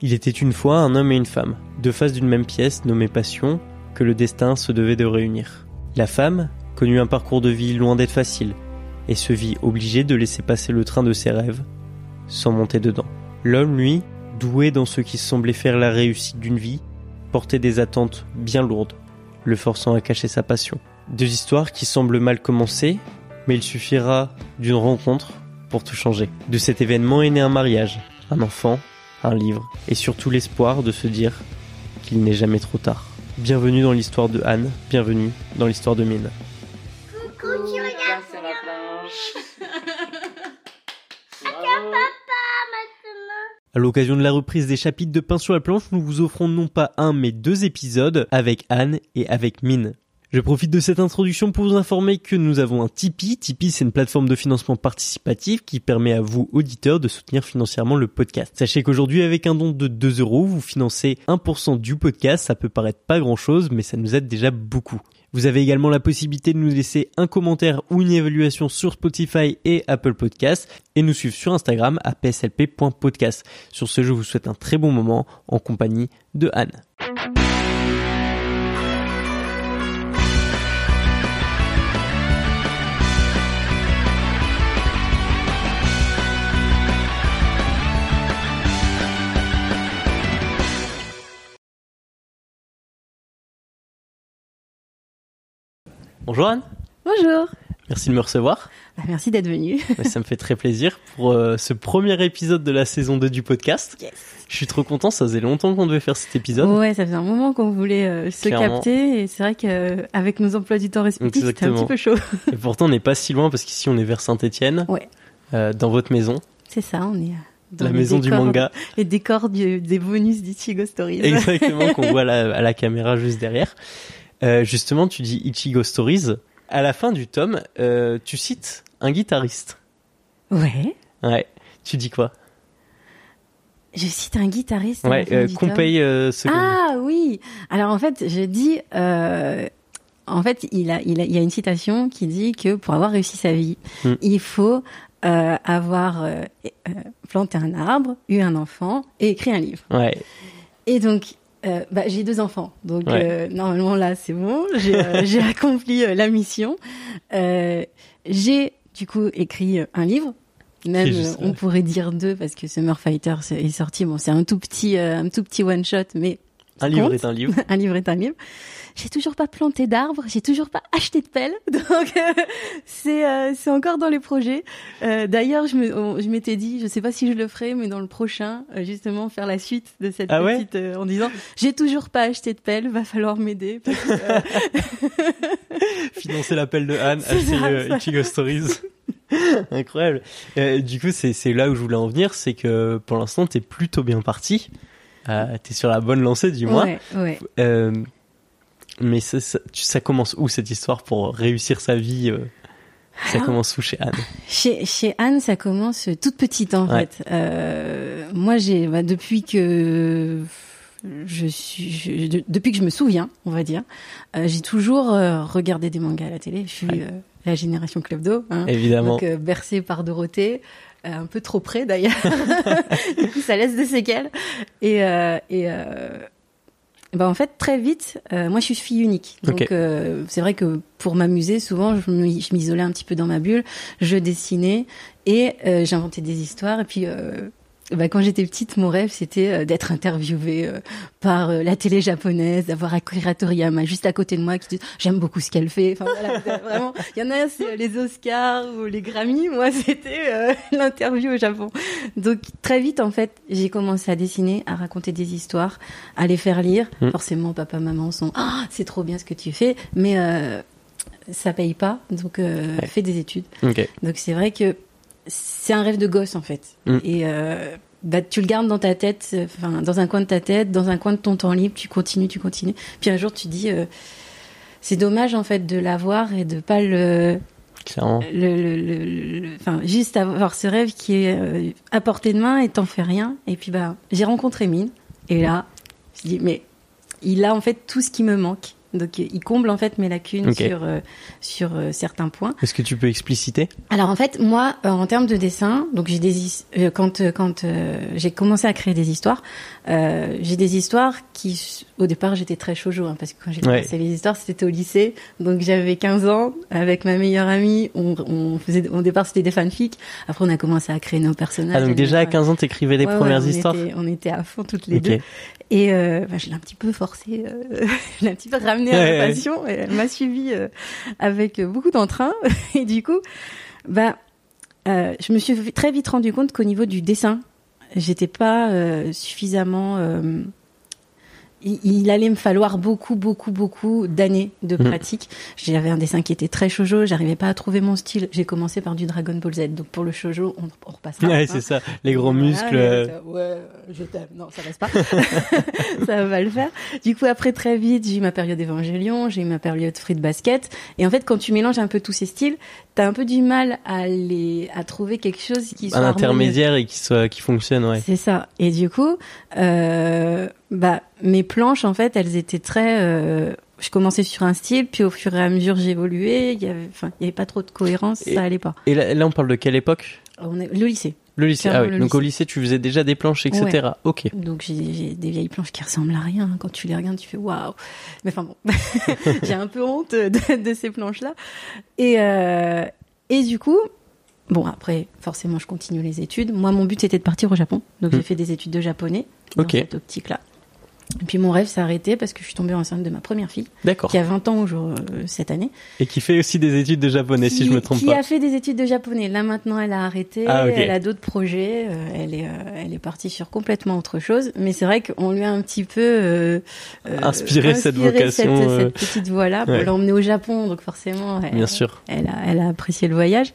Il était une fois un homme et une femme, deux faces d'une même pièce nommée passion, que le destin se devait de réunir. La femme connut un parcours de vie loin d'être facile, et se vit obligée de laisser passer le train de ses rêves, sans monter dedans. L'homme, lui, doué dans ce qui semblait faire la réussite d'une vie, portait des attentes bien lourdes, le forçant à cacher sa passion. Deux histoires qui semblent mal commencer, mais il suffira d'une rencontre pour tout changer. De cet événement est né un mariage, un enfant, un livre, et surtout l'espoir de se dire qu'il n'est jamais trop tard. Bienvenue dans l'histoire de Anne, bienvenue dans l'histoire de Mine. Coucou, tu regardes sur la planche. Attends, papa, maintenant. À l'occasion de la reprise des chapitres de Pain sur la planche, nous vous offrons non pas un mais deux épisodes avec Anne et avec Mine. Je profite de cette introduction pour vous informer que nous avons un Tipeee. Tipeee, c'est une plateforme de financement participatif qui permet à vous, auditeurs, de soutenir financièrement le podcast. Sachez qu'aujourd'hui, avec un don de 2 euros, vous financez 1% du podcast. Ça peut paraître pas grand chose, mais ça nous aide déjà beaucoup. Vous avez également la possibilité de nous laisser un commentaire ou une évaluation sur Spotify et Apple Podcasts et nous suivre sur Instagram à pslp.podcast. Sur ce, je vous souhaite un très bon moment en compagnie de Anne. Bonjour Anne, Bonjour. merci de me recevoir. Bah, merci d'être venu. Ça me fait très plaisir pour euh, ce premier épisode de la saison 2 du podcast. Yes. Je suis trop content, ça faisait longtemps qu'on devait faire cet épisode. Ouais, ça faisait un moment qu'on voulait euh, se Clairement. capter et c'est vrai qu'avec nos emplois du temps respectifs, c'était un petit peu chaud. Et pourtant, on n'est pas si loin parce qu'ici, on est vers Saint-Etienne, Ouais. dans votre maison, C'est ça, on est euh, dans la maison du manga. Les décors du- des bonus d'Ichigo Stories. Exactement, qu'on voit à la, à la caméra juste derrière. Euh, justement, tu dis Ichigo Stories. À la fin du tome, euh, tu cites un guitariste. Ouais. Ouais. Tu dis quoi? Je cite un guitariste. Ouais, euh, paye euh. Ah oui. Alors en fait, je dis. euh, en fait, il a, il a, il y a une citation qui dit que pour avoir réussi sa vie, Hmm. il faut euh, avoir planté un arbre, eu un enfant et écrit un livre. Ouais. Et donc, euh, bah, j'ai deux enfants. Donc, Ouais. euh, normalement, là, c'est bon. J'ai euh, accompli euh, la mission. Euh, j'ai, du coup, écrit euh, un livre. Même, on pourrait dire deux parce que Summer Fighter est sorti. Bon, c'est un tout petit, euh, un tout petit one shot, mais Un livre est un livre. un livre est un livre. J'ai toujours pas planté d'arbre, j'ai toujours pas acheté de pelle, donc euh, c'est euh, c'est encore dans les projets. Euh, D'ailleurs, je me on- je m'étais dit, je sais pas si je le ferai, mais dans le prochain, euh, justement, faire la suite de cette Ah ouais petite euh, en disant, j'ai toujours pas acheté de pelle, va falloir m'aider. euh, Financer l'appel de Anne, acheter. Ichigo Stories. Incroyable. Euh, du coup, c'est c'est là où je voulais en venir, c'est que pour l'instant, t'es plutôt bien parti. Euh, t'es sur la bonne lancée, du moins. ouais, ouais. Euh, mais ça, ça, tu- ça commence où cette histoire pour réussir sa vie euh, Ça Alors- commence où chez Anne? Chez, chez Anne, ça commence toute petite en Ouais. fait. Euh, moi, j'ai bah, depuis que je suis, je- de- depuis que je me souviens, on va dire, j'ai toujours regardé des mangas à la télé. Je suis la génération Club d'eau, hein. Évidemment. donc bercée par Dorothée, un peu trop près d'ailleurs. du coup, ça laisse des séquelles. Et, euh, et euh, bah en fait, très vite, euh, moi je suis fille unique. Donc euh, c'est vrai que pour m'amuser, souvent je m'isolais un petit peu dans ma bulle, je dessinais et euh, j'inventais des histoires. Et puis euh, bah, quand j'étais petite, mon rêve c'était euh, d'être interviewée euh, par euh, la télé japonaise, d'avoir Akira Toriyama juste à côté de moi qui dit j'aime beaucoup ce qu'elle fait. Enfin voilà, vraiment, il y en a c'est les Oscars ou les Grammy, moi c'était euh, l'interview au Japon. Donc très vite en fait, j'ai commencé à dessiner, à raconter des histoires, à les faire lire. Mm. Forcément, papa, maman sont ah c'est trop bien ce que tu fais, mais euh, ça paye pas, donc euh, Ouais. fais des études. Donc c'est vrai que c'est un rêve de gosse en fait. Mm. Et euh, bah, tu le gardes dans ta tête, euh, enfin dans un coin de ta tête, dans un coin de ton temps libre, tu continues, tu continues. Puis un jour tu dis, euh, c'est dommage en fait de l'avoir et de pas le, Clairement. le, le, le- le- enfin juste avoir ce rêve qui est euh, à portée de main et t'en fais rien. Et puis bah j'ai rencontré Mine et là je dis mais il a en fait tout ce qui me manque Donc, il comble en fait mes lacunes sur euh, sur euh, certains points. Est-ce que tu peux expliciter? Alors en fait, moi, euh, en termes de dessin, donc j'ai des euh, quand euh, quand euh, j'ai commencé à créer des histoires, euh, j'ai des histoires qui, au départ, j'étais très shoujo hein, parce que quand j'ai Ouais. commencé les histoires, c'était au lycée, donc j'avais 15 ans avec ma meilleure amie, on, on faisait au départ c'était des fanfics, après on a commencé à créer nos personnages. Ah, donc déjà à nos- 15 ans, t'écrivais les Ouais, ouais, premières on histoires? était- on était à fond toutes les deux. Et euh, bah, je l'ai un petit peu forcé, euh, je l'ai un petit peu ramené à Ouais, ma ouais. passion. Et elle m'a suivi euh, avec beaucoup d'entrain. Et du coup, bah, euh, je me suis très vite rendu compte qu'au niveau du dessin, j'étais pas euh, suffisamment. Euh, il, il allait me falloir beaucoup, beaucoup, beaucoup d'années de Mhm. pratique. J'avais un dessin qui était très shoujo, j'arrivais pas à trouver mon style. J'ai commencé par du Dragon Ball Z. Donc pour le shoujo, on, on repassera. Ouais, c'est ça. Les gros Voilà, muscles. euh, là, Ouais, euh, je t'aime. Non, ça passe pas. ça va pas le faire. Du coup, après, très vite, j'ai eu ma période Évangélion, j'ai eu ma période Free de basket. Et en fait, quand tu mélanges un peu tous ces styles, t'as un peu du mal à les, à trouver quelque chose qui soit un harmonieux. intermédiaire et qui soit qui fonctionne, ouais. C'est ça. Et du coup, euh, bah, mes planches, en fait, elles étaient très. euh, je commençais sur un style, puis au fur et à mesure, j'évoluais. Il y avait, enfin, il y avait pas trop de cohérence, Et- ça allait pas. Et là, là, on parle de quelle époque? On est le lycée. Le lycée. Ah oui. le Donc au lycée. tu faisais déjà des planches, etc. Ok. Donc j'ai des vieilles planches qui ressemblent à rien. Quand tu les regardes, tu fais waouh. Mais enfin bon, j'ai un peu honte de, de ces planches-là. Et euh, et du coup, bon après forcément je continue les études. Moi mon but c'était de partir au Japon, donc Hmm. j'ai fait des études de japonais dans cette optique-là. Et puis mon rêve s'est arrêté parce que je suis tombée enceinte de ma première fille D'accord. qui a 20 ans aujourd'hui cette année. Et qui fait aussi des études de japonais, si Qui- je me trompe qui pas. a fait des études de japonais. Là maintenant, elle a arrêté. Ah. Elle a d'autres projets. euh, elle est, euh, elle est partie sur complètement autre chose. Mais c'est vrai qu'on lui a un petit peu euh, euh, Inspiré cette inspiré vocation, cette, euh, cette petite voie-là pour ouais. l'emmener au Japon. Donc forcément, elle, Bien sûr. elle a, elle a apprécié le voyage.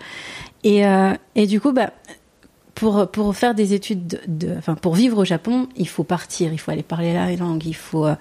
Et, euh, et du coup, bah, pour, pour faire des études, de, de- enfin, pour vivre au Japon, il faut partir, il faut aller parler la langue, il faut, euh,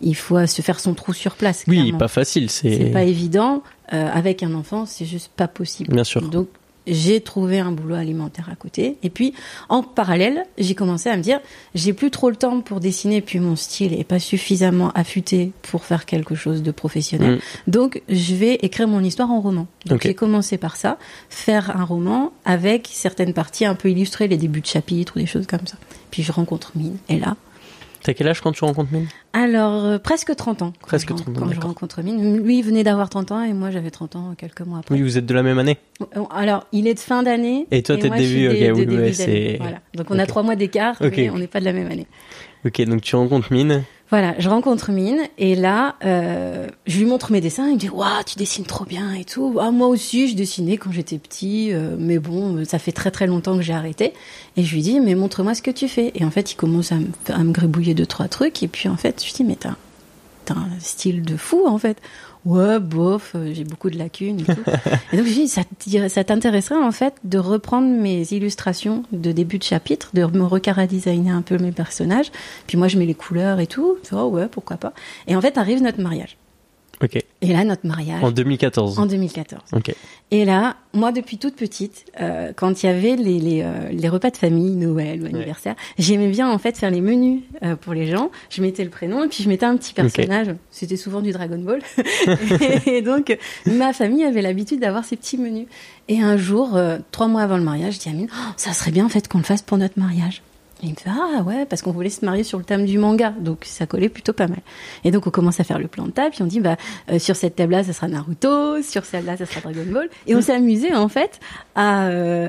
il faut euh, se faire son trou sur place. Oui, clairement. pas facile. C'est C'est pas évident. Euh, avec un enfant, c'est juste pas possible. bien sûr. Donc, j'ai trouvé un boulot alimentaire à côté. Et puis, en parallèle, j'ai commencé à me dire, j'ai plus trop le temps pour dessiner, puis mon style est pas suffisamment affûté pour faire quelque chose de professionnel. Mm. Donc, je vais écrire mon histoire en roman. Donc, j'ai commencé par ça, faire un roman avec certaines parties un peu illustrées, les débuts de chapitres ou des choses comme ça. Puis, je rencontre Mine. Et là, T'as quel âge quand tu rencontres Mine? Alors, euh, presque 30 ans. Presque je ren- 30 ans, Quand je rencontre Mine. Lui, il venait d'avoir 30 ans et moi, j'avais 30 ans quelques mois après. Oui, vous êtes de la même année. Euh, Alors, il est de fin d'année. Et toi, t'es de début, ok, oui, c'est- Voilà. Donc, on a trois mois d'écart, Ok. mais on n'est pas de la même année. Ok, donc tu rencontres Mine. Voilà, je rencontre Mine et là, euh, je lui montre mes dessins. Il me dit Waouh, tu dessines trop bien et tout. Ah, moi aussi, je dessinais quand j'étais petit, euh, mais bon, ça fait très très longtemps que j'ai arrêté. Et je lui dis Mais montre-moi ce que tu fais. Et en fait, il commence à me, à me gribouiller deux trois trucs. Et puis en fait, je lui dis Mais t'as t'as un style de fou en fait. Ouais, bof, euh, j'ai beaucoup de lacunes et tout. et donc je lui dis, ça, t'intéresserait en fait de reprendre mes illustrations de début de chapitre, de me recara-designer un peu mes personnages. Puis moi je mets les couleurs et tout. Tu vois, ouais, pourquoi pas. Et en fait arrive notre mariage. Ok. Et là, notre mariage En 2014. en 2014. Ok. Et là, moi, depuis toute petite, euh, quand il y avait les, les, euh, les repas de famille, Noël ou anniversaire, j'aimais bien en fait faire les menus euh, pour les gens. Je mettais le prénom et puis je mettais un petit personnage. C'était souvent du Dragon Ball. et donc, ma famille avait l'habitude d'avoir ces petits menus. Et un jour, trois mois avant le mariage, je dis à Amine, Oh, ça serait bien en fait qu'on le fasse pour notre mariage. Il me fait ah ouais parce qu'on voulait se marier sur le thème du manga. Donc ça collait plutôt pas mal. Et donc on commence à faire le plan de table puis on dit bah euh, sur cette table là ça sera Naruto sur celle-là ça sera Dragon Ball. Et on amusé en fait à euh,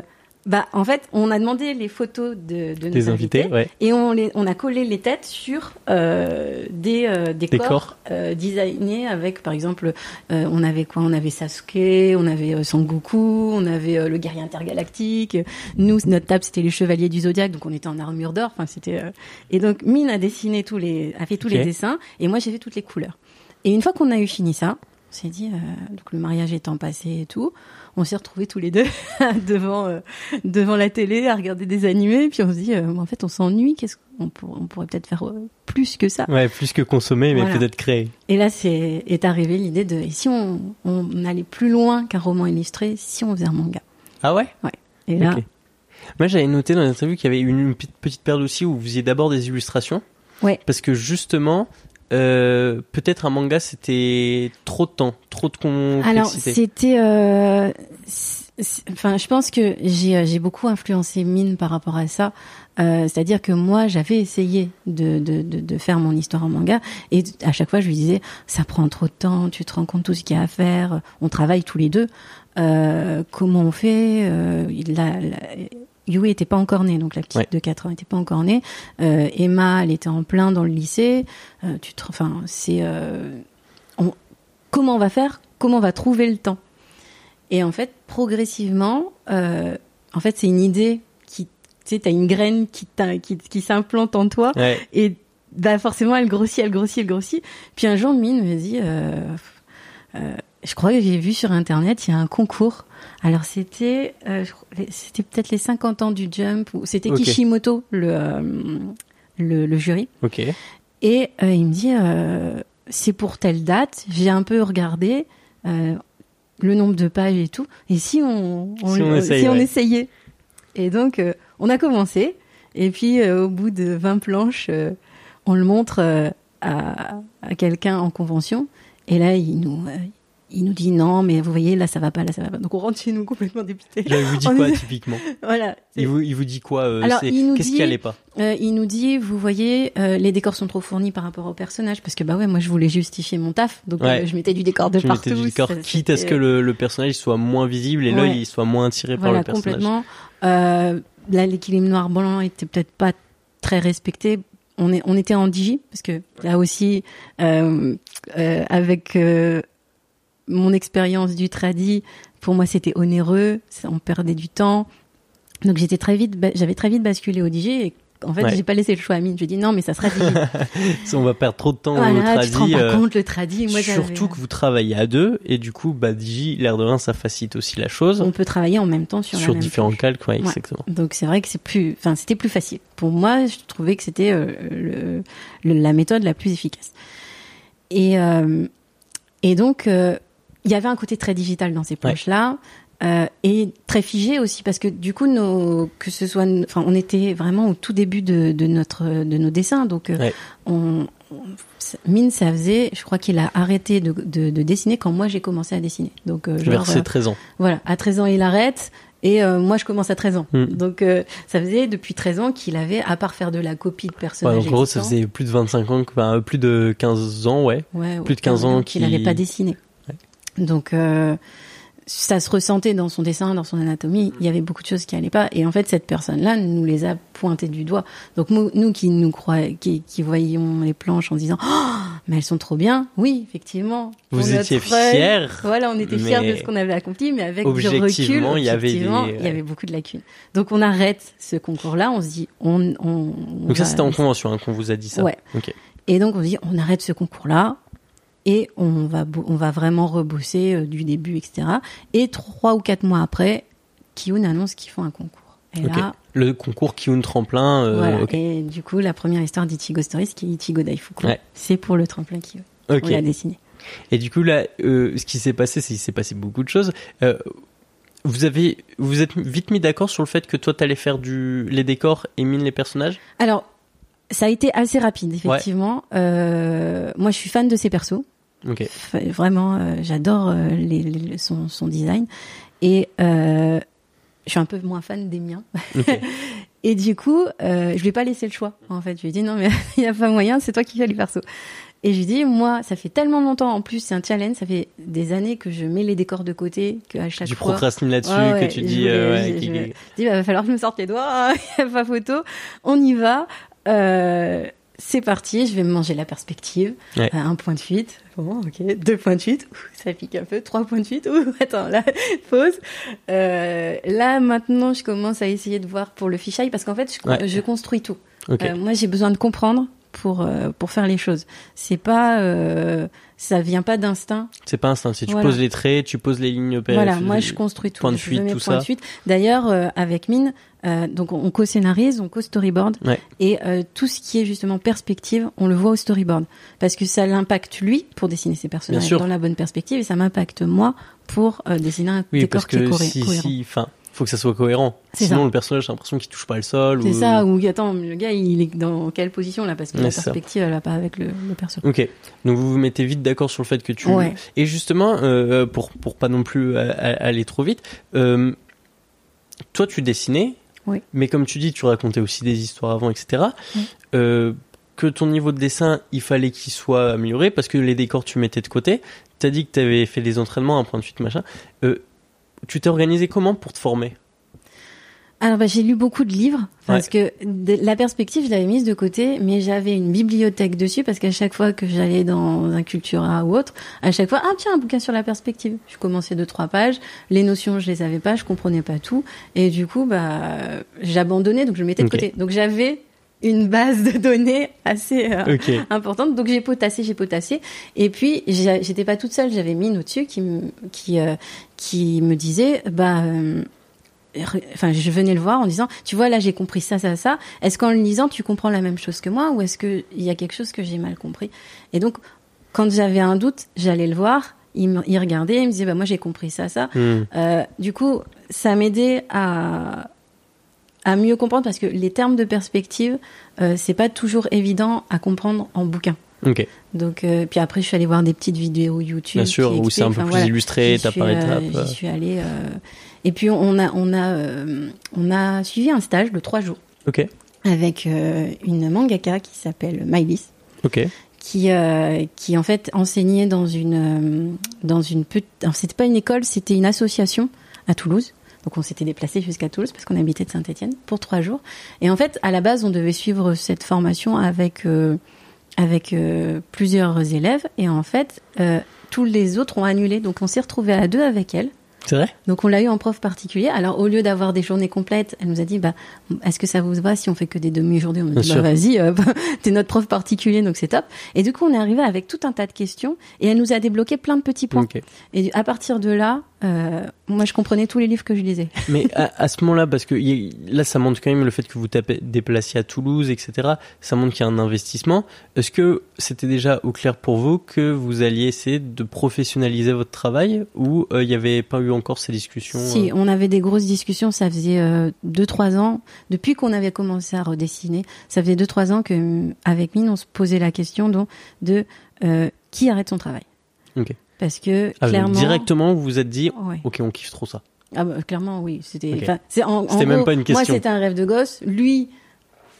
bah en fait on a demandé les photos de, de nos Des invités, ouais. et on, les, on a collé les têtes sur euh, des, euh, des, Des corps, corps. euh, designés avec, par exemple, euh, on avait quoi? On avait Sasuke, on avait euh, Sangoku, on avait le guerrier intergalactique. Nous, notre table, c'était les chevaliers du zodiaque, donc on était en armure d'or. Enfin, c'était. euh, Et donc Mine a dessiné tous les, a fait tous les dessins, et moi j'ai fait toutes les couleurs. Et une fois qu'on a eu fini ça, on s'est dit, euh, donc le mariage étant passé et tout, on s'est retrouvés tous les deux devant euh, devant la télé à regarder des animés, puis on se dit, euh, en fait, on s'ennuie. Qu'est-ce qu'on pour- on pourrait peut-être faire euh, plus que ça Ouais, plus que consommer, mais Voilà. peut-être créer. Et là, c'est est arrivé l'idée de et si on, on allait plus loin qu'un roman illustré, si on faisait un manga? Ah ouais? Et là. Moi, j'avais noté dans l'interview qu'il y avait une petite- période aussi où vous faisiez d'abord des illustrations. Ouais. Parce que justement, euh, peut-être un manga c'était trop de temps, trop de complexité. Alors c'était, euh, enfin, je pense que j'ai euh, j'ai beaucoup influencé Mine par rapport à ça. Euh, C'est-à-dire que moi, j'avais essayé de, de, de, de faire mon histoire en manga et à chaque fois, je lui disais, ça prend trop de temps, tu te rends compte tout ce qu'il y a à faire, on travaille tous les deux. Euh, comment on fait euh, il a, la- Yui était pas encore née, donc la petite Ouais. de 4 ans était pas encore née. Euh, Emma, elle était en plein dans le lycée. Euh, tu te, enfin, c'est euh, on- comment on va faire? Comment on va trouver le temps? Et en fait, progressivement, en fait, c'est une idée qui, tu sais, t'as une graine qui, qui, qui s'implante en toi Ouais. et bah forcément, elle grossit, elle grossit, elle grossit. Puis un jour, Mine me dit, je crois que j'ai vu sur internet, il y a un concours. Alors c'était, euh, c'était peut-être les 50 ans du Jump ou c'était. Kishimoto le, euh, le le jury. Ok. Et euh, il me dit, c'est pour telle date. J'ai un peu regardé le nombre de pages et tout. Et si on, Si on essaye, si on ouais. essayait Et donc, on a commencé. Et puis, au bout de 20 planches, on le montre à, à quelqu'un en convention. Et là, il nous, il nous dit non, mais vous voyez, là, ça va pas, là, ça va pas. Donc, on rentre chez nous complètement député. Là, il vous dit On quoi est- typiquement Voilà. il vous, il vous dit quoi euh, Alors, c'est- il nous Qu'est-ce dit- qui allait pas Euh, il nous dit, vous voyez, euh, les décors sont trop fournis par rapport au personnage, parce que bah ouais, moi je voulais justifier mon taf, donc Ouais. euh, je mettais du décor de Je partout. mettais du décor, ça, quitte à ce que le, le personnage soit moins visible et l'œil Ouais. il soit moins attiré par le personnage. complètement. Euh, là, l'équilibre noir blanc était peut-être pas très respecté. On est, on était en digi parce que là aussi, euh, euh, avec euh, mon expérience du tradi, pour moi c'était onéreux, on perdait du temps. Donc j'étais très vite, j'avais très vite basculé au digi et en fait Ouais. j'ai pas laissé le choix à Mine. Je lui ai dit non mais ça sera. Si on va perdre trop de temps au Voilà, tu te rends pas euh, compte le tradi. Moi, surtout que vous travaillez à deux et du coup bah Digi l'air de rien ça facilite aussi la chose on peut travailler en même temps sur, la sur même différents calques ouais, Ouais. exactement. Donc c'est vrai que c'est plus, enfin c'était plus facile. Pour moi, je trouvais que c'était euh, la méthode la plus efficace. Et euh, et donc euh, il y avait un côté très digital dans ces planches là. Euh, et très figé aussi parce que du coup nos que ce soit enfin on était vraiment au tout début de, de notre de nos dessins donc euh, Ouais. on, mine ça faisait je crois qu'il a arrêté de, de, de dessiner quand moi j'ai commencé à dessiner donc euh, genre, Vers ses euh, 13 ans. voilà, à 13 ans, il arrête. Et euh, moi, je commence à 13 ans. Mm. Donc, euh, ça faisait depuis 13 ans qu'il avait, à part faire de la copie de Ouais, personnages donc en gros ça faisait plus de 25 ans, enfin, euh, plus de 15 ans ouais. ouais, plus de 15 ans qu'il qu'il- n'avait pas dessiné. Donc, euh, ça se ressentait dans son dessin, dans son anatomie. Il y avait beaucoup de choses qui allaient pas. Et en fait, cette personne-là nous les a pointées du doigt. Donc, nous, nous qui nous croyons, qui, qui voyions les planches en disant, oh, mais elles sont trop bien. Oui, effectivement. Vous étiez fiers, Voilà, on était fiers de ce qu'on avait accompli, mais avec du recul, objectivement, il y avait des- il y avait beaucoup de lacunes. Donc, on arrête ce concours-là. On se dit, on, on, on Donc ça c'était en convention hein, qu'on vous a dit ça. Ouais. Ok. et donc on se dit, on arrête ce concours-là et on va, on va vraiment rebosser euh, du début, etc. Et trois ou quatre mois après, Kiyun annonce qu'ils font un concours. Et là, Le concours Kiun tremplin. euh, voilà. Et du coup, la première histoire d'Ichigo Stories, qui est Ichigo Daifuku, Ouais. c'est pour le tremplin Kiyun. Ok. On l'a dessiné. Et du coup là, euh, ce qui s'est passé, c'est qu'il s'est passé beaucoup de choses. Euh, vous avez, vous êtes vite mis d'accord sur le fait que toi t'allais faire du les décors et mine les personnages? Alors, ça a été assez rapide, effectivement. Moi, je suis fan de ces persos. Vraiment, euh, j'adore euh, les, les- son, son design. Et euh, je suis un peu moins fan des miens. Et du coup, je lui ai pas laissé le choix. En fait, je lui ai dit non, mais il y a pas moyen, c'est toi qui fais les persos. Et je lui ai dit, moi, ça fait tellement longtemps, en plus, c'est un challenge, ça fait des années que je mets les décors de côté, qu'à chaque Tu fois. procrastines là-dessus, Ouais, ouais, que tu dis. voulais- ouais, je- qui- je- Je dis, bah, va falloir que je me sorte les doigts, il n'y a pas photo. On y va. Euh, c'est parti, je vais me manger la perspective. Ouais. Euh, un point de fuite. Bon, ok. Deux points de fuite. Ouh, ça pique un peu. Trois points de fuite. Ouh, attends, là, pause. Euh, là, maintenant, je commence à essayer de voir pour le fichaille parce qu'en fait, je, Ouais. je construis tout. Euh, moi, j'ai besoin de comprendre pour euh, pour faire les choses. C'est pas, euh, ça vient pas d'instinct. C'est pas instinct. Si tu Voilà. poses les traits, tu poses les lignes. opé- Voilà, moi je construis tout. points de fuite, tout ça. D'ailleurs, euh, avec Mine, euh, donc on co-scénarise, on co-storyboard, Ouais. et tout ce qui est justement perspective, on le voit au storyboard, parce que ça l'impacte lui pour dessiner ses personnages dans la bonne perspective, et ça m'impacte moi pour dessiner un Oui, décor parce qui est que coré- si, cohérent. si, enfin, faut que ça soit cohérent. Sinon, ça. le personnage, j'ai l'impression qu'il touche pas le sol. C'est ou... ça, ou attends, le gars, il est dans quelle position là Parce que Ouais, la ça. perspective, elle va pas avec le, le perso. Ok. Donc vous vous mettez vite d'accord sur le fait que tu. Ouais. Et justement, euh, pour pour pas non plus aller trop vite, euh, toi tu dessinais. Oui. Mais comme tu dis, tu racontais aussi des histoires avant, etc. Oui. Euh, que ton niveau de dessin, il fallait qu'il soit amélioré parce que les décors tu mettais de côté. T'as dit que t'avais fait des entraînements, un point de suite, machin. Euh, tu t'es organisé comment pour te former? Alors bah, j'ai lu beaucoup de livres parce que de- la perspective je l'avais mise de côté, mais j'avais une bibliothèque dessus parce qu'à chaque fois que j'allais dans un Cultura ou autre, à chaque fois ah tiens un bouquin sur la perspective. Je commençais deux trois pages, les notions je les avais pas, je comprenais pas tout et du coup bah j'abandonnais donc je le mettais de côté. Donc j'avais une base de données assez euh, importante. Donc j'ai potassé, j'ai potassé. Et puis j'étais pas toute seule, j'avais Mine au-dessus qui, me- qui, euh, qui me disait, bah, euh, enfin je venais le voir en disant, tu vois là j'ai compris ça, ça, ça. Est-ce qu'en le lisant tu comprends la même chose que moi ou est-ce que il y a quelque chose que j'ai mal compris? Et donc quand j'avais un doute, j'allais le voir. Il, me, il regardait, il me disait, bah moi j'ai compris ça, ça. Euh, du coup, ça m'aidait à, à mieux comprendre parce que les termes de perspective, euh, c'est pas toujours évident à comprendre en bouquin. Ok. Donc, euh, puis après, je suis allée voir des petites vidéos YouTube. Bien sûr, où c'est un peu plus voilà. illustré, étape par euh, étape. euh. J'y suis allée. euh, Et puis, on a, on, a, euh, on a suivi un stage de trois jours Ok. avec euh, une mangaka qui s'appelle Mylis Ok. qui euh, qui en fait enseignait dans une euh, dans une petite c'était pas une école c'était une association à Toulouse donc on s'était déplacé jusqu'à Toulouse parce qu'on habitait de Saint-Étienne pour trois jours. Et en fait à la base on devait suivre cette formation avec euh, avec euh, plusieurs élèves. Et en fait euh, tous les autres ont annulé. Donc on s'est retrouvé à deux avec elle. C'est vrai? Donc on l'a eu en prof particulier. Alors au lieu d'avoir des journées complètes, elle nous a dit bah est-ce que ça vous va si on fait que des demi-journées? On a dit bah vas-y, euh, t'es notre prof particulier donc c'est top. Et du coup on est arrivé avec tout un tas de questions. Et elle nous a débloqué plein de petits points. Et à partir de là, euh, moi je comprenais tous les livres que je lisais. Mais à, à ce moment-là, parce que y- là, ça montre quand même le fait que vous tapez, déplaciez à Toulouse, etc. Ça montre qu'il y a un investissement. Est-ce que c'était déjà au clair pour vous que vous alliez essayer de professionnaliser votre travail ou euh, il n'y avait pas eu encore ces discussions Si euh, on avait des grosses discussions, ça faisait euh, deux trois ans depuis qu'on avait commencé à redessiner. Ça faisait deux trois ans que euh, avec Mine on se posait la question donc de euh, qui arrête son travail? Ok. Parce que ah, clairement directement, vous vous êtes dit, Ouais. ok, on kiffe trop ça. Ah bah, clairement oui, c'était Ok. enfin, c'est en, en C'était même pas une Moi question. c'était un rêve de gosse, lui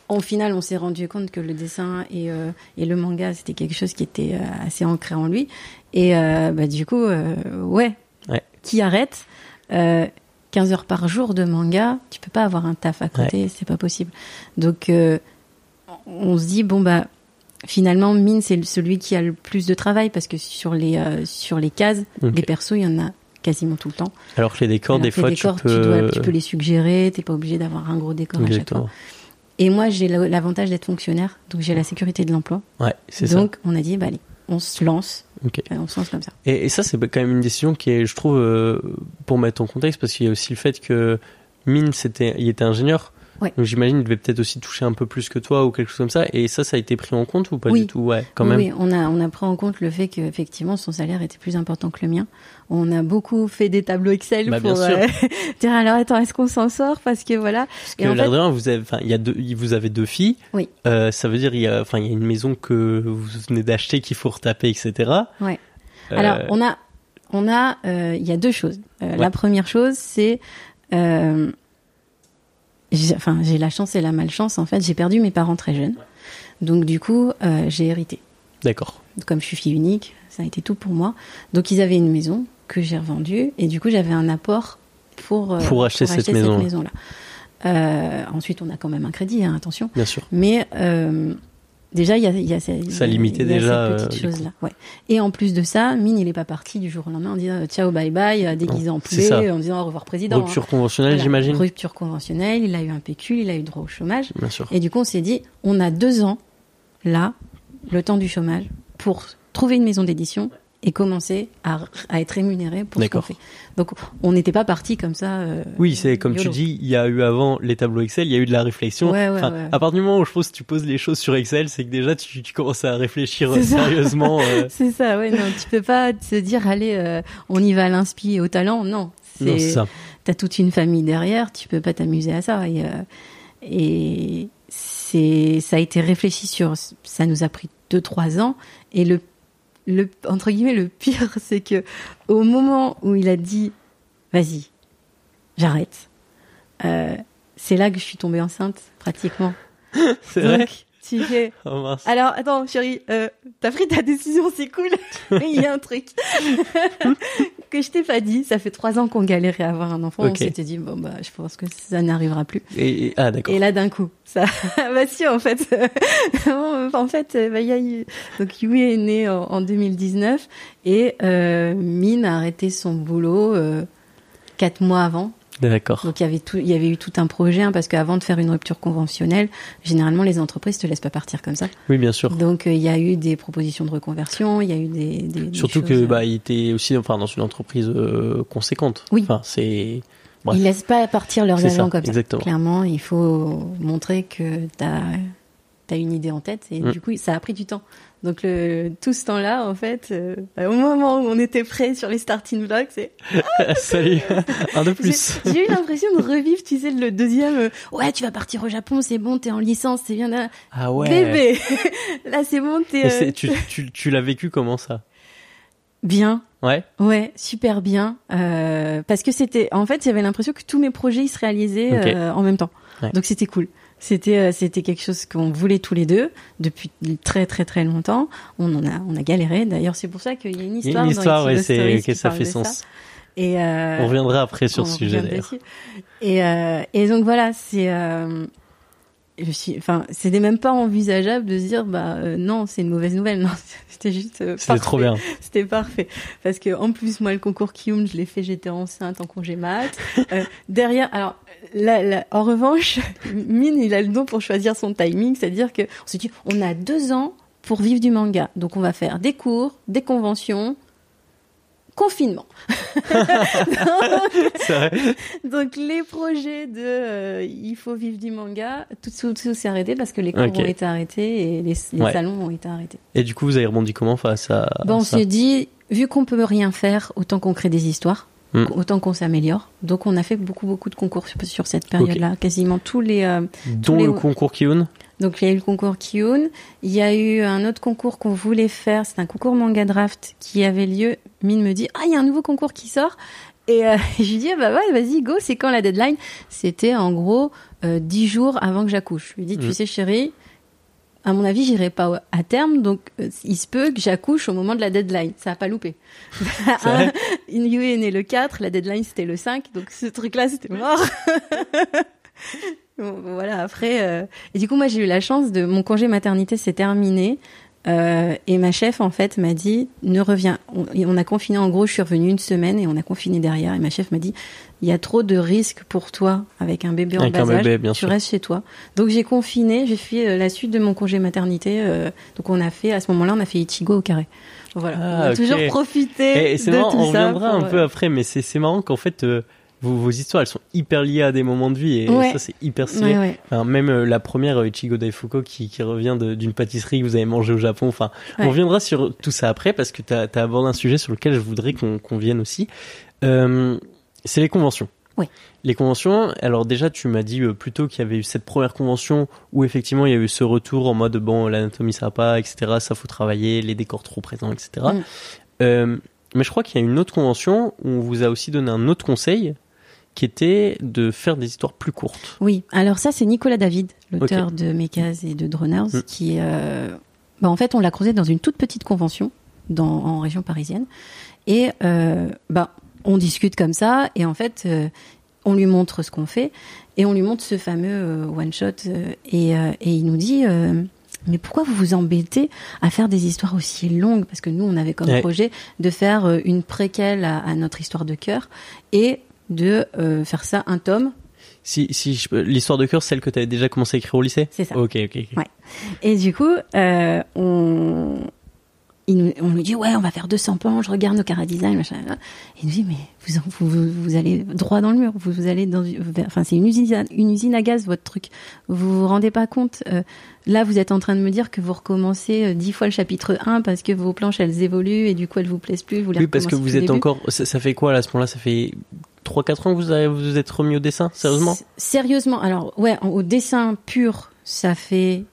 au final on s'est rendu compte que le dessin et euh, et le manga c'était quelque chose qui était euh, assez ancré en lui et euh, bah du coup ouais. Ouais. Qui arrête euh, 15 heures par jour de manga, tu peux pas avoir un taf à côté, c'est pas possible. Donc on se dit bon bah finalement Mine c'est celui qui a le plus de travail parce que sur les euh, sur les cases, les persos, il y en a quasiment tout le temps. Alors que les décors, Alors des les fois, décors, tu peux. dois- tu peux les suggérer, t'es pas obligé d'avoir un gros décor à chaque fois. Et moi, j'ai la- l'avantage d'être fonctionnaire, donc j'ai la sécurité de l'emploi. Ouais, c'est ça. Donc, on a dit, bah allez, on se lance, Ok. euh, on se lance comme ça. Et, et ça, c'est quand même une décision qui est, je trouve, euh, pour mettre en contexte, parce qu'il y a aussi le fait que Mine, c'était, il était ingénieur. Ouais. Donc j'imagine qu'il devait peut-être aussi toucher un peu plus que toi ou quelque chose comme ça. Et ça, ça a été pris en compte ou pas Oui. du tout? Ouais, quand oui, même. oui, on a, on a pris en compte le fait qu'effectivement, son salaire était plus important que le mien. On a beaucoup fait des tableaux Excel Bah, pour euh, dire alors, attends, est-ce qu'on s'en sort? Parce que voilà. Parce Et que en fait- de rien, vous avez, enfin, il y a deux, vous avez deux filles. Oui. Euh, ça veut dire, il y a, enfin, il y a une maison que vous venez d'acheter qu'il faut retaper, etc. Ouais. Euh, Alors, on a, on a, euh, il y a deux choses. Euh, La première chose, c'est, euh, enfin, j'ai la chance et la malchance. En fait, j'ai perdu mes parents très jeunes, donc du coup, euh, j'ai hérité. D'accord. Comme je suis fille unique, ça a été tout pour moi. Donc, ils avaient une maison que j'ai revendue, et du coup, j'avais un apport pour euh, Pour acheter cette maison-là. maison-là. Euh, ensuite, on a quand même un crédit, hein, attention. Bien sûr. Mais euh, déjà, il y a, y a, ces- Ça limitait y a déjà, ces euh, petites du choses-là. Ouais. Et en plus de ça, Mine, il est pas parti du jour au lendemain en disant ciao, bye bye, euh, déguisé en poulet, en disant au revoir président. Rupture hein. conventionnelle, Voilà. j'imagine. Rupture conventionnelle, il a eu un pécule, il a eu droit au chômage. Bien sûr. Et du coup, on s'est dit, on a deux ans, là, le temps du chômage, pour trouver une maison d'édition et commencer à, à être rémunéré pour ce qu'on fait. Donc, on n'était pas parti comme ça. euh, Oui, c'est comme tu dis, il y a eu avant les tableaux Excel, il y a eu de la réflexion. Ouais, ouais, Enfin, ouais. À partir du moment où je pense que tu poses les choses sur Excel, c'est que déjà tu, tu commences à réfléchir euh, sérieusement. euh, C'est ça, ouais, non, tu peux pas te dire, allez, euh, on y va à l'inspi et au talent, non. c'est ça. t'as toute une famille derrière, tu peux pas t'amuser à ça. Et, et c'est, ça a été réfléchi sur, ça nous a pris deux trois ans. Et le, le entre guillemets, le pire, c'est que au moment où il a dit, vas-y, j'arrête, euh, c'est là que je suis tombée enceinte, pratiquement. C'est vrai? Oh mince. alors, attends, chérie, euh, t'as pris ta décision, c'est cool. Mais il y a un truc que je t'ai pas dit. Ça fait trois ans qu'on galérait à avoir un enfant. Ok. On s'était dit, bon, bah, je pense que ça n'arrivera plus. Et, et- ah d'accord. Et là, d'un coup, ça, bah si, en fait, en fait, euh, bah, y a eu, donc Yui est né en, en 2019 et euh, Mine a arrêté son boulot euh, quatre mois avant. D'accord. Donc il y avait tout, il y avait eu tout un projet hein, parce qu'avant de faire une rupture conventionnelle, généralement les entreprises te laissent pas partir comme ça. Oui, bien sûr. Donc euh, il y a eu des propositions de reconversion, il y a eu des, des- des Surtout choses, que euh, bah il était aussi enfin dans une entreprise euh, conséquente. Oui. Enfin c'est bref. ils laissent pas partir leurs agents ça, comme ça. exactement. Clairement, il faut montrer que tu as as une idée en tête et Mm. du coup ça a pris du temps. Donc le tout ce temps-là en fait euh, au moment où on était prêt sur les starting blocks, c'est Salut. Un de plus. j'ai eu l'impression de revivre, tu sais le deuxième euh, ouais, tu vas partir au Japon, c'est bon, t'es en licence, c'est bien là. Ah ouais. Bébé. Là c'est bon, t'es euh, tu, tu, tu l'as vécu comment ça? Bien. Ouais. Ouais, super bien. Euh, parce que c'était, en fait, j'avais l'impression que tous mes projets ils se réalisaient euh, en même temps. Ouais. Donc c'était cool. C'était, euh, c'était quelque chose qu'on voulait tous les deux depuis très très très longtemps. On en a, on a galéré. D'ailleurs, c'est pour ça qu'il y a une histoire. une histoire, dans Ichigo c'est que ça fait sens. Et euh, On reviendra après sur ce sujet. Et, euh, et donc voilà, c'est, euh, enfin, c'était même pas envisageable de se dire, bah euh, non, c'est une mauvaise nouvelle. Non, c'était juste. euh, C'était trop parfait. bien. C'était parfait. Parce que en plus, moi, le concours Kiyum, je l'ai fait, j'étais enceinte en congé mat. Euh, derrière, alors, là, là, en revanche, Mine, il a le don pour choisir son timing. C'est-à-dire que on s'est dit, on a deux ans pour vivre du manga. Donc, on va faire des cours, des conventions, confinement. Vrai. Donc, les projets de euh, il faut vivre du manga, tout, tout, tout s'est arrêté parce que les cours Ok. ont été arrêtés et les, les Ouais. salons ont été arrêtés. Et du coup, vous avez rebondi comment face à Bon, on s'est dit, vu qu'on peut rien faire, autant qu'on crée des histoires, Hmm. autant qu'on s'améliore. Donc, on a fait beaucoup, beaucoup de concours sur, sur cette période-là. Quasiment tous les. euh, Dont les- le concours Kiyun Donc, il y a eu le concours Kiyun. Il y a eu un autre concours qu'on voulait faire. C'est un concours manga draft qui avait lieu. Mine me dit, ah, il y a un nouveau concours qui sort. Et euh, je lui dis, ah bah ouais, vas-y, go, c'est quand la deadline? C'était en gros euh, dix jours avant que j'accouche. Je lui dis, tu sais, chérie, à mon avis, j'irai pas à terme, donc euh, il se peut que j'accouche au moment de la deadline. Ça a pas loupé. Inui est né le 4, la deadline c'était le 5, donc ce truc-là c'était mort. Voilà, après. euh, Et du coup, moi j'ai eu la chance de. Mon congé maternité s'est terminé. euh, et ma chef, en fait, m'a dit ne reviens. On, on a confiné, en gros, je suis revenue une semaine et on a confiné derrière. Et ma chef m'a dit il y a trop de risques pour toi avec un bébé en Avec un bas âge. bébé, bien tu sûr. restes chez toi. Donc j'ai confiné, j'ai fait euh, la suite de mon congé maternité. euh, donc on a fait, à ce moment-là, on a fait Ichigo au carré. Voilà. Ah, on a toujours profité Et de marrant, tout on reviendra un peu euh, après, mais c'est c'est marrant qu'en fait, euh, vos, vos histoires, elles sont hyper liées à des moments de vie, et Ouais. ça, c'est hyper stylé. Ouais, ouais. Enfin, même euh, la première, Ichigo Daifuku, qui, qui revient d'une pâtisserie que vous avez mangée au Japon. Enfin, on reviendra sur tout ça après, parce que tu as, abordé un sujet sur lequel je voudrais qu'on qu'on vienne aussi. Euh, c'est les conventions. Oui. Les conventions, alors déjà tu m'as dit euh, plutôt qu'il y avait eu cette première convention où effectivement il y a eu ce retour en mode bon l'anatomie ça va pas, etc. Ça faut travailler, les décors trop présents, etc. Mm. Euh, mais je crois qu'il y a une autre convention où on vous a aussi donné un autre conseil qui était de faire des histoires plus courtes. Oui, alors ça c'est Nicolas David, l'auteur de Mechas et de Droners, Mm. qui euh, bah, en fait on l'a creusé dans une toute petite convention dans, en région parisienne et euh, bah on discute comme ça et en fait euh, on lui montre ce qu'on fait et on lui montre ce fameux one shot et, et il nous dit mais pourquoi vous vous embêtez à faire des histoires aussi longues? Parce que nous, on avait comme Ouais. projet de faire une préquelle à, à notre histoire de cœur et de euh, faire ça un tome Si, si je l'histoire de cœur, celle que tu avais déjà commencé à écrire au lycée? C'est ça. Ok, ok. Ouais. Et du coup, euh, on, il nous, on lui dit ouais, on va faire 200 planches, regarde nos cara design, machin. Et il nous dit mais vous, vous, vous, vous allez droit dans le mur, vous, vous allez dans, enfin c'est une usine, à- une usine à gaz votre truc. Vous vous rendez pas compte euh, Là, vous êtes en train de me dire que vous recommencez dix fois le chapitre 1 parce que vos planches elles évoluent et du coup elles vous plaisent plus. Vous les Oui, parce que vous êtes début. encore. Ça, ça fait quoi là, à ce moment-là? Ça fait 3-4 ans que vous avez, vous êtes remis au dessin, sérieusement S- Sérieusement, alors ouais, au dessin pur, ça fait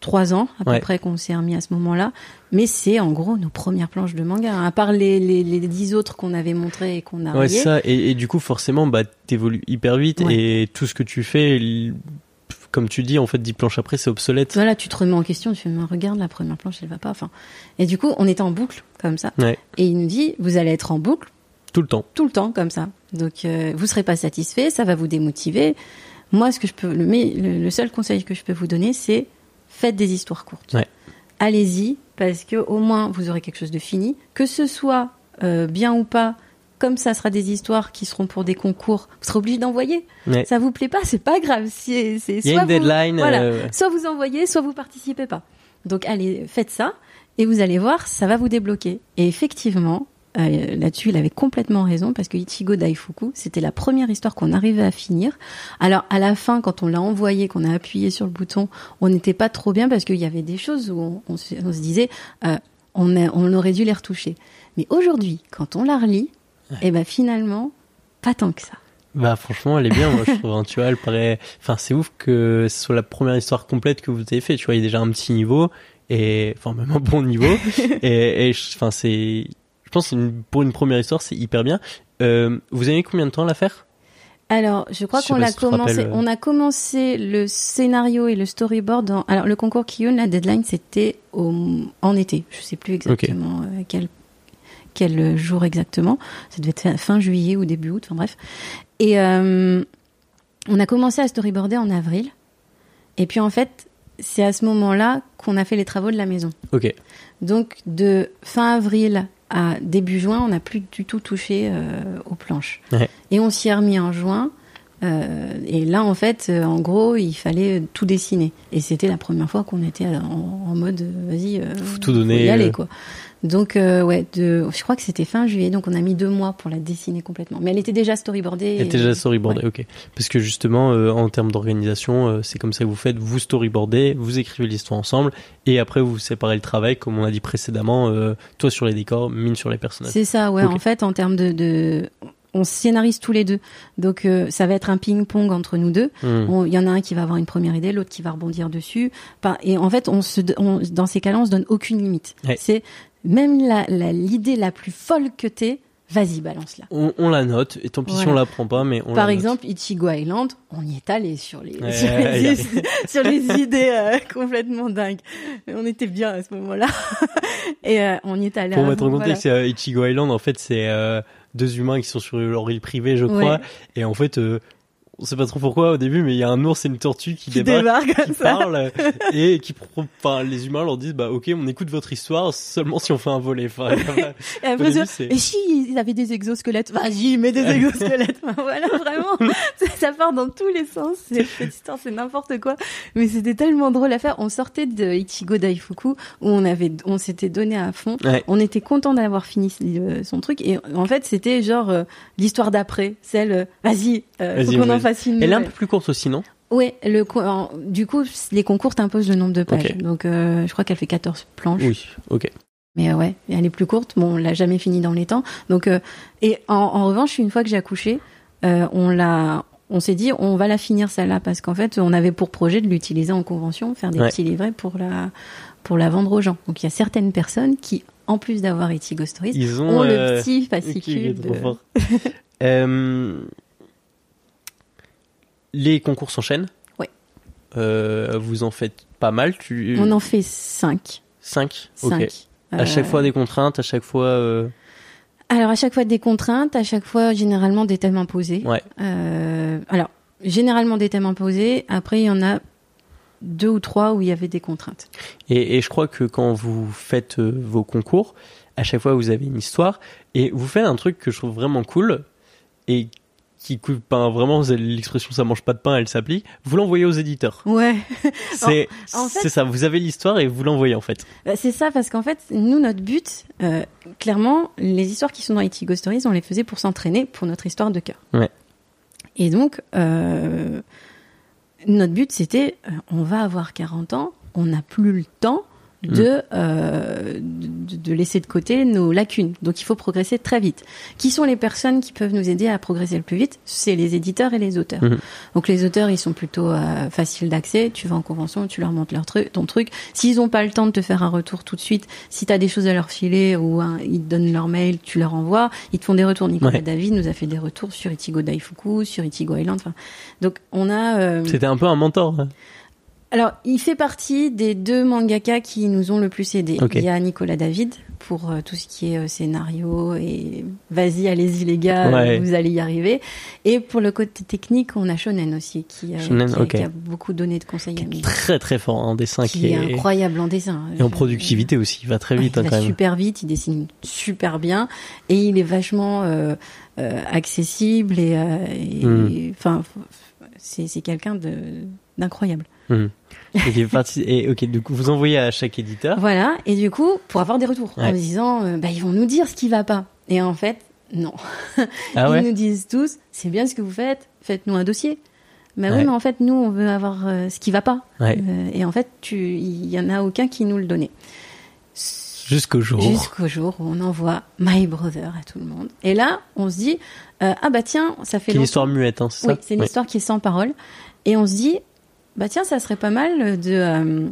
trois ans à Ouais. peu près qu'on s'est remis à ce moment-là. Mais c'est en gros nos premières planches de manga. hein. À part les, les, les dix autres qu'on avait montrées et qu'on a Ouais, ça. Et, et du coup, forcément, bah, t'évolues hyper vite Ouais. et tout ce que tu fais, comme tu dis, en fait, 10 planches après, c'est obsolète. Voilà, tu te remets en question, tu fais, mais regarde, la première planche, elle va pas. Enfin, et du coup, on était en boucle, comme ça. Ouais. Et il nous dit, vous allez être en boucle Tout le temps. tout le temps, comme ça. Donc, euh, vous serez pas satisfait, ça va vous démotiver. Moi, ce que je peux, le, mais le, le seul conseil que je peux vous donner, c'est faites des histoires courtes. Ouais. Allez-y, parce que au moins, vous aurez quelque chose de fini. Que ce soit euh, bien ou pas, comme ça sera des histoires qui seront pour des concours, vous serez obligé d'envoyer. Ouais. Ça vous plaît pas, c'est pas grave. C'est, c'est Il y a soit une vous- deadline. voilà. euh, Soit vous envoyez, soit vous participez pas. Donc allez, faites ça et vous allez voir, ça va vous débloquer. Et effectivement, euh, là-dessus, il avait complètement raison parce que Ichigo Daifuku, c'était la première histoire qu'on arrivait à finir. Alors à la fin, quand on l'a envoyé, qu'on a appuyé sur le bouton, on n'était pas trop bien parce qu'il y avait des choses où on, on se, on se disait, euh, on, a- on aurait dû les retoucher. Mais aujourd'hui, quand on la relit, et ben finalement, pas tant que ça. Bah franchement elle est bien moi je trouve hein, tu vois elle paraît enfin c'est ouf que ce soit la première histoire complète que vous avez fait tu vois il y a déjà un petit niveau et enfin même un bon niveau et, enfin c'est pense une- pour une première histoire c'est hyper bien euh, vous avez combien de temps à la faire Alors, je crois qu'on l'a si commencé. rappelles, euh. On a commencé le scénario et le storyboard. Dans, alors, le concours Kiyun, la deadline, c'était au, en été. Je sais plus exactement euh, quel quel jour exactement. Ça devait être fin juillet ou début août. Enfin bref. Et euh, on a commencé à storyboarder en avril. Et puis en fait, c'est à ce moment-là qu'on a fait les travaux de la maison. ok Donc de fin avril à début juin, on n'a plus du tout touché euh, aux planches. Ouais. Et on s'y est remis en juin. Euh, et là, en fait, euh, en gros, il fallait tout dessiner. Et c'était la première fois qu'on était en, en mode, euh, vas-y, euh, Faut tout donner, y aller, euh. quoi. Donc, euh, ouais, de, je crois que c'était fin juillet, donc on a mis deux mois pour la dessiner complètement. Mais elle était déjà storyboardée. elle était déjà storyboardée ouais. ok parce que justement euh, en termes d'organisation euh, c'est comme ça que vous faites vous storyboardez vous écrivez l'histoire ensemble et après vous séparez le travail comme on a dit précédemment euh, toi sur les décors mine sur les personnages C'est ça, ouais. En fait, en termes de, de, on scénarise tous les deux. Donc, euh, ça va être un ping-pong entre nous deux. Hmm. Il y en a un qui va avoir une première idée, l'autre qui va rebondir dessus. Et en fait, on se, on- dans ces cas-là, on se donne aucune limite. Ouais. C'est même la, la- l'idée la plus folle que t'es, vas-y, balance-la. on, on la note et tant pis si Voilà. on la prend pas mais on la Par note. exemple, Ichigo Island, on y est allé sur les, Ouais, sur, ouais, les y a- is- sur les idées euh, complètement dingues. On était bien à ce moment-là. Et euh, on y est allé. Pour mettre en voilà. contexte, euh, Ichigo Island, en fait, c'est deux humains qui sont sur leur île privée, je crois. Ouais. Et en fait, euh, on sait pas trop pourquoi au début, mais il y a un ours et une tortue qui, Qui débarquent, débarque qui ça. parlent et qui, enfin, les humains leur disent, bah ok, on écoute votre histoire seulement si on fait un volet. Enfin, Et après, début, et si ils avaient des exosquelettes, vas-y, mets des exosquelettes. Enfin, voilà, vraiment, ça, part dans tous les sens. Cette histoire, c'est n'importe quoi. Mais c'était tellement drôle à faire. On sortait de Ichigo Daifuku où on avait, on s'était donné à fond. Ouais. On était content d'avoir fini euh, son truc. Et en fait, c'était genre euh, l'histoire d'après, celle, euh, vas-y, euh, faut Vas-y, qu'on en Elle est un peu plus courte aussi, non? Ouais, le, du coup, les concours t'imposent le nombre de pages. Donc, euh, je crois qu'elle fait 14 planches. Oui, ok. Mais euh, ouais, elle est plus courte. Bon, on l'a jamais fini dans les temps. Donc, euh, et en, en revanche, une fois que j'ai accouché, euh, on l'a, on s'est dit, on va la finir celle-là parce qu'en fait, on avait pour projet de l'utiliser en convention, faire des Ouais. petits livrets pour la, pour la vendre aux gens. Donc, il y a certaines personnes qui, en plus d'avoir Ichigo Stories, Ils ont, ont euh, le petit fascicule. de-. Euh, les concours s'enchaînent. Ouais. Euh, vous en faites pas mal. Tu... On en fait cinq. Cinq. Cinq. Ok. À chaque Euh, fois des contraintes, à chaque fois. euh, Alors, à chaque fois des contraintes, à chaque fois, généralement, des thèmes imposés. Ouais. Euh, alors, généralement des thèmes imposés. Après, il y en a deux ou trois où il y avait des contraintes. Et, et je crois que quand vous faites euh, vos concours, à chaque fois vous avez une histoire et vous faites un truc que je trouve vraiment cool et qui coupe pas vraiment l'expression ça mange pas de pain elle s'applique vous l'envoyez aux éditeurs Ouais, c'est en fait- c'est ça vous avez l'histoire et vous l'envoyez en fait Bah, c'est ça parce qu'en fait, nous, notre but, euh, clairement, les histoires qui sont dans Ichigo Stories, on les faisait pour s'entraîner pour notre histoire de cœur. Ouais. Et donc, euh, notre but, c'était, euh, on va avoir 40 ans, on n'a plus le temps de, euh, de, de laisser de côté nos lacunes. Donc il faut progresser très vite. Qui sont les personnes qui peuvent nous aider à progresser le plus vite? C'est les éditeurs et les auteurs. Mhm. Donc les auteurs, ils sont plutôt euh, faciles d'accès. Tu vas en convention, tu leur montres leur truc, ton truc. S'ils n'ont pas le temps de te faire un retour tout de suite, si tu as des choses à leur filer ou hein, ils te donnent leur mail, tu leur envoies, ils te font des retours. Nicolas Ouais. David nous a fait des retours sur Ichigo Daifuku, sur Ichigo Island. Donc on a... euh, C'était un peu un mentor. hein. Alors, il fait partie des deux mangaka qui nous ont le plus aidés. Il y a Nicolas David pour euh, tout ce qui est euh, scénario et vas-y, allez-y les gars, Ouais. vous allez y arriver. Et pour le côté technique, on a Shonen aussi qui, euh, Shonen, qui, a, qui beaucoup donné de conseils à nous. Très très fort en dessin Qui qui est est... incroyable en dessin. Et en productivité aussi, il va très vite Ouais, hein, il quand va même. super vite, il dessine super bien et il est vachement accessible et, euh, et- Mm. enfin c'est quelqu'un de d'incroyable. Partie- Et ok, du coup, vous envoyez à chaque éditeur. Voilà, et du coup, pour avoir des retours, en disant, euh, bah, ils vont nous dire ce qui va pas. Et en fait, non. Ah ouais Ils nous disent tous, c'est bien ce que vous faites, faites-nous un dossier. Bah Ouais. oui, mais en fait, nous, on veut avoir euh, ce qui va pas. Euh, et en fait, il y en a aucun qui nous le donnait. Jusqu'au jour. Jusqu'au jour où on envoie My Brother à tout le monde. Et là, on se dit, euh, ah bah tiens, ça fait Qui est une histoire muette, hein, c'est Oui, ça c'est une Ouais. histoire qui est sans parole. Et on se dit, bah tiens, ça serait pas mal de, euh,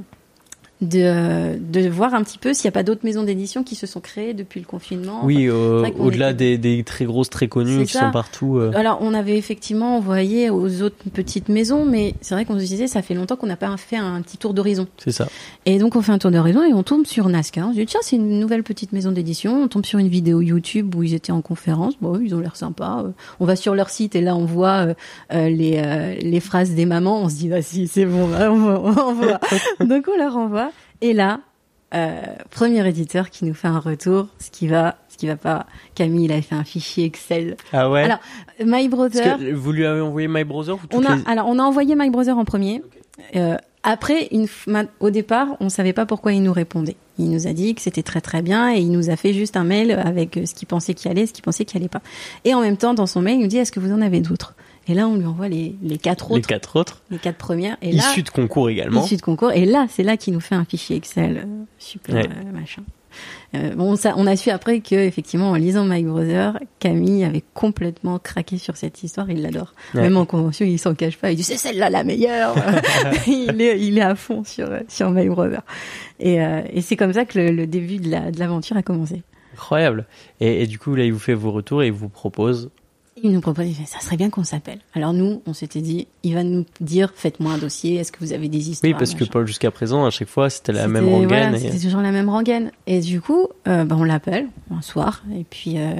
de, de voir un petit peu s'il n'y a pas d'autres maisons d'édition qui se sont créées depuis le confinement. Oui, euh, au-delà était- des, des très grosses, très connues qui ça. sont partout. euh, Alors, on avait effectivement envoyé aux autres petites maisons, mais c'est vrai qu'on se disait, ça fait longtemps qu'on n'a pas fait un petit tour d'horizon. C'est ça. Et donc, on fait un tour d'horizon et on tombe sur Nazca. On se dit, tiens, c'est une nouvelle petite maison d'édition. On tombe sur une vidéo YouTube où ils étaient en conférence. Bon, ils ont l'air sympas. Euh, On va sur leur site et là, on voit euh, les, les phrases des mamans. On se dit, vas-y, c'est bon, là, on va- on envoie. donc, on leur envoie. Et là, euh, premier éditeur qui nous fait un retour, ce qui va, ce qui va pas. Camille, il a fait un fichier Excel. Ah ouais Alors, My Brother. que vous lui avez envoyé My Brother ou On a, les- alors, on a envoyé My Brother en premier. Euh, après, une, au départ, on savait pas pourquoi il nous répondait. Il nous a dit que c'était très très bien et il nous a fait juste un mail avec euh, ce qu'il pensait qu'il allait, ce qu'il pensait qu'il allait pas. Et en même temps, dans son mail, il nous dit est-ce que vous en avez d'autres? Et là, on lui envoie les, les quatre les autres, quatre autres les quatre premières. Et là, Issus de concours également. issues de concours. Et là, c'est là qu'il nous fait un fichier Excel euh, super Ouais. euh, machin. Euh, bon, ça, on a su après que effectivement, en lisant My Brother, Camille avait complètement craqué sur cette histoire. Il l'adore. Ouais. Même en convention, il s'en cache pas. Il dit c'est celle-là la meilleure. il est, il est à fond sur sur My Brother. Et, euh, et c'est comme ça que le, le début de la de l'aventure a commencé. Incroyable. Et, et du coup, là, il vous fait vos retours et il vous propose. Il nous propose, ça serait bien qu'on s'appelle. Alors nous, on s'était dit, il va nous dire, faites-moi un dossier. Est-ce que vous avez des histoires Oui, parce que. Paul, jusqu'à présent, à chaque fois, c'était la même rengaine. voilà, et- C'était toujours la même rengaine. Et du coup, euh, bah, on l'appelle un soir et puis euh,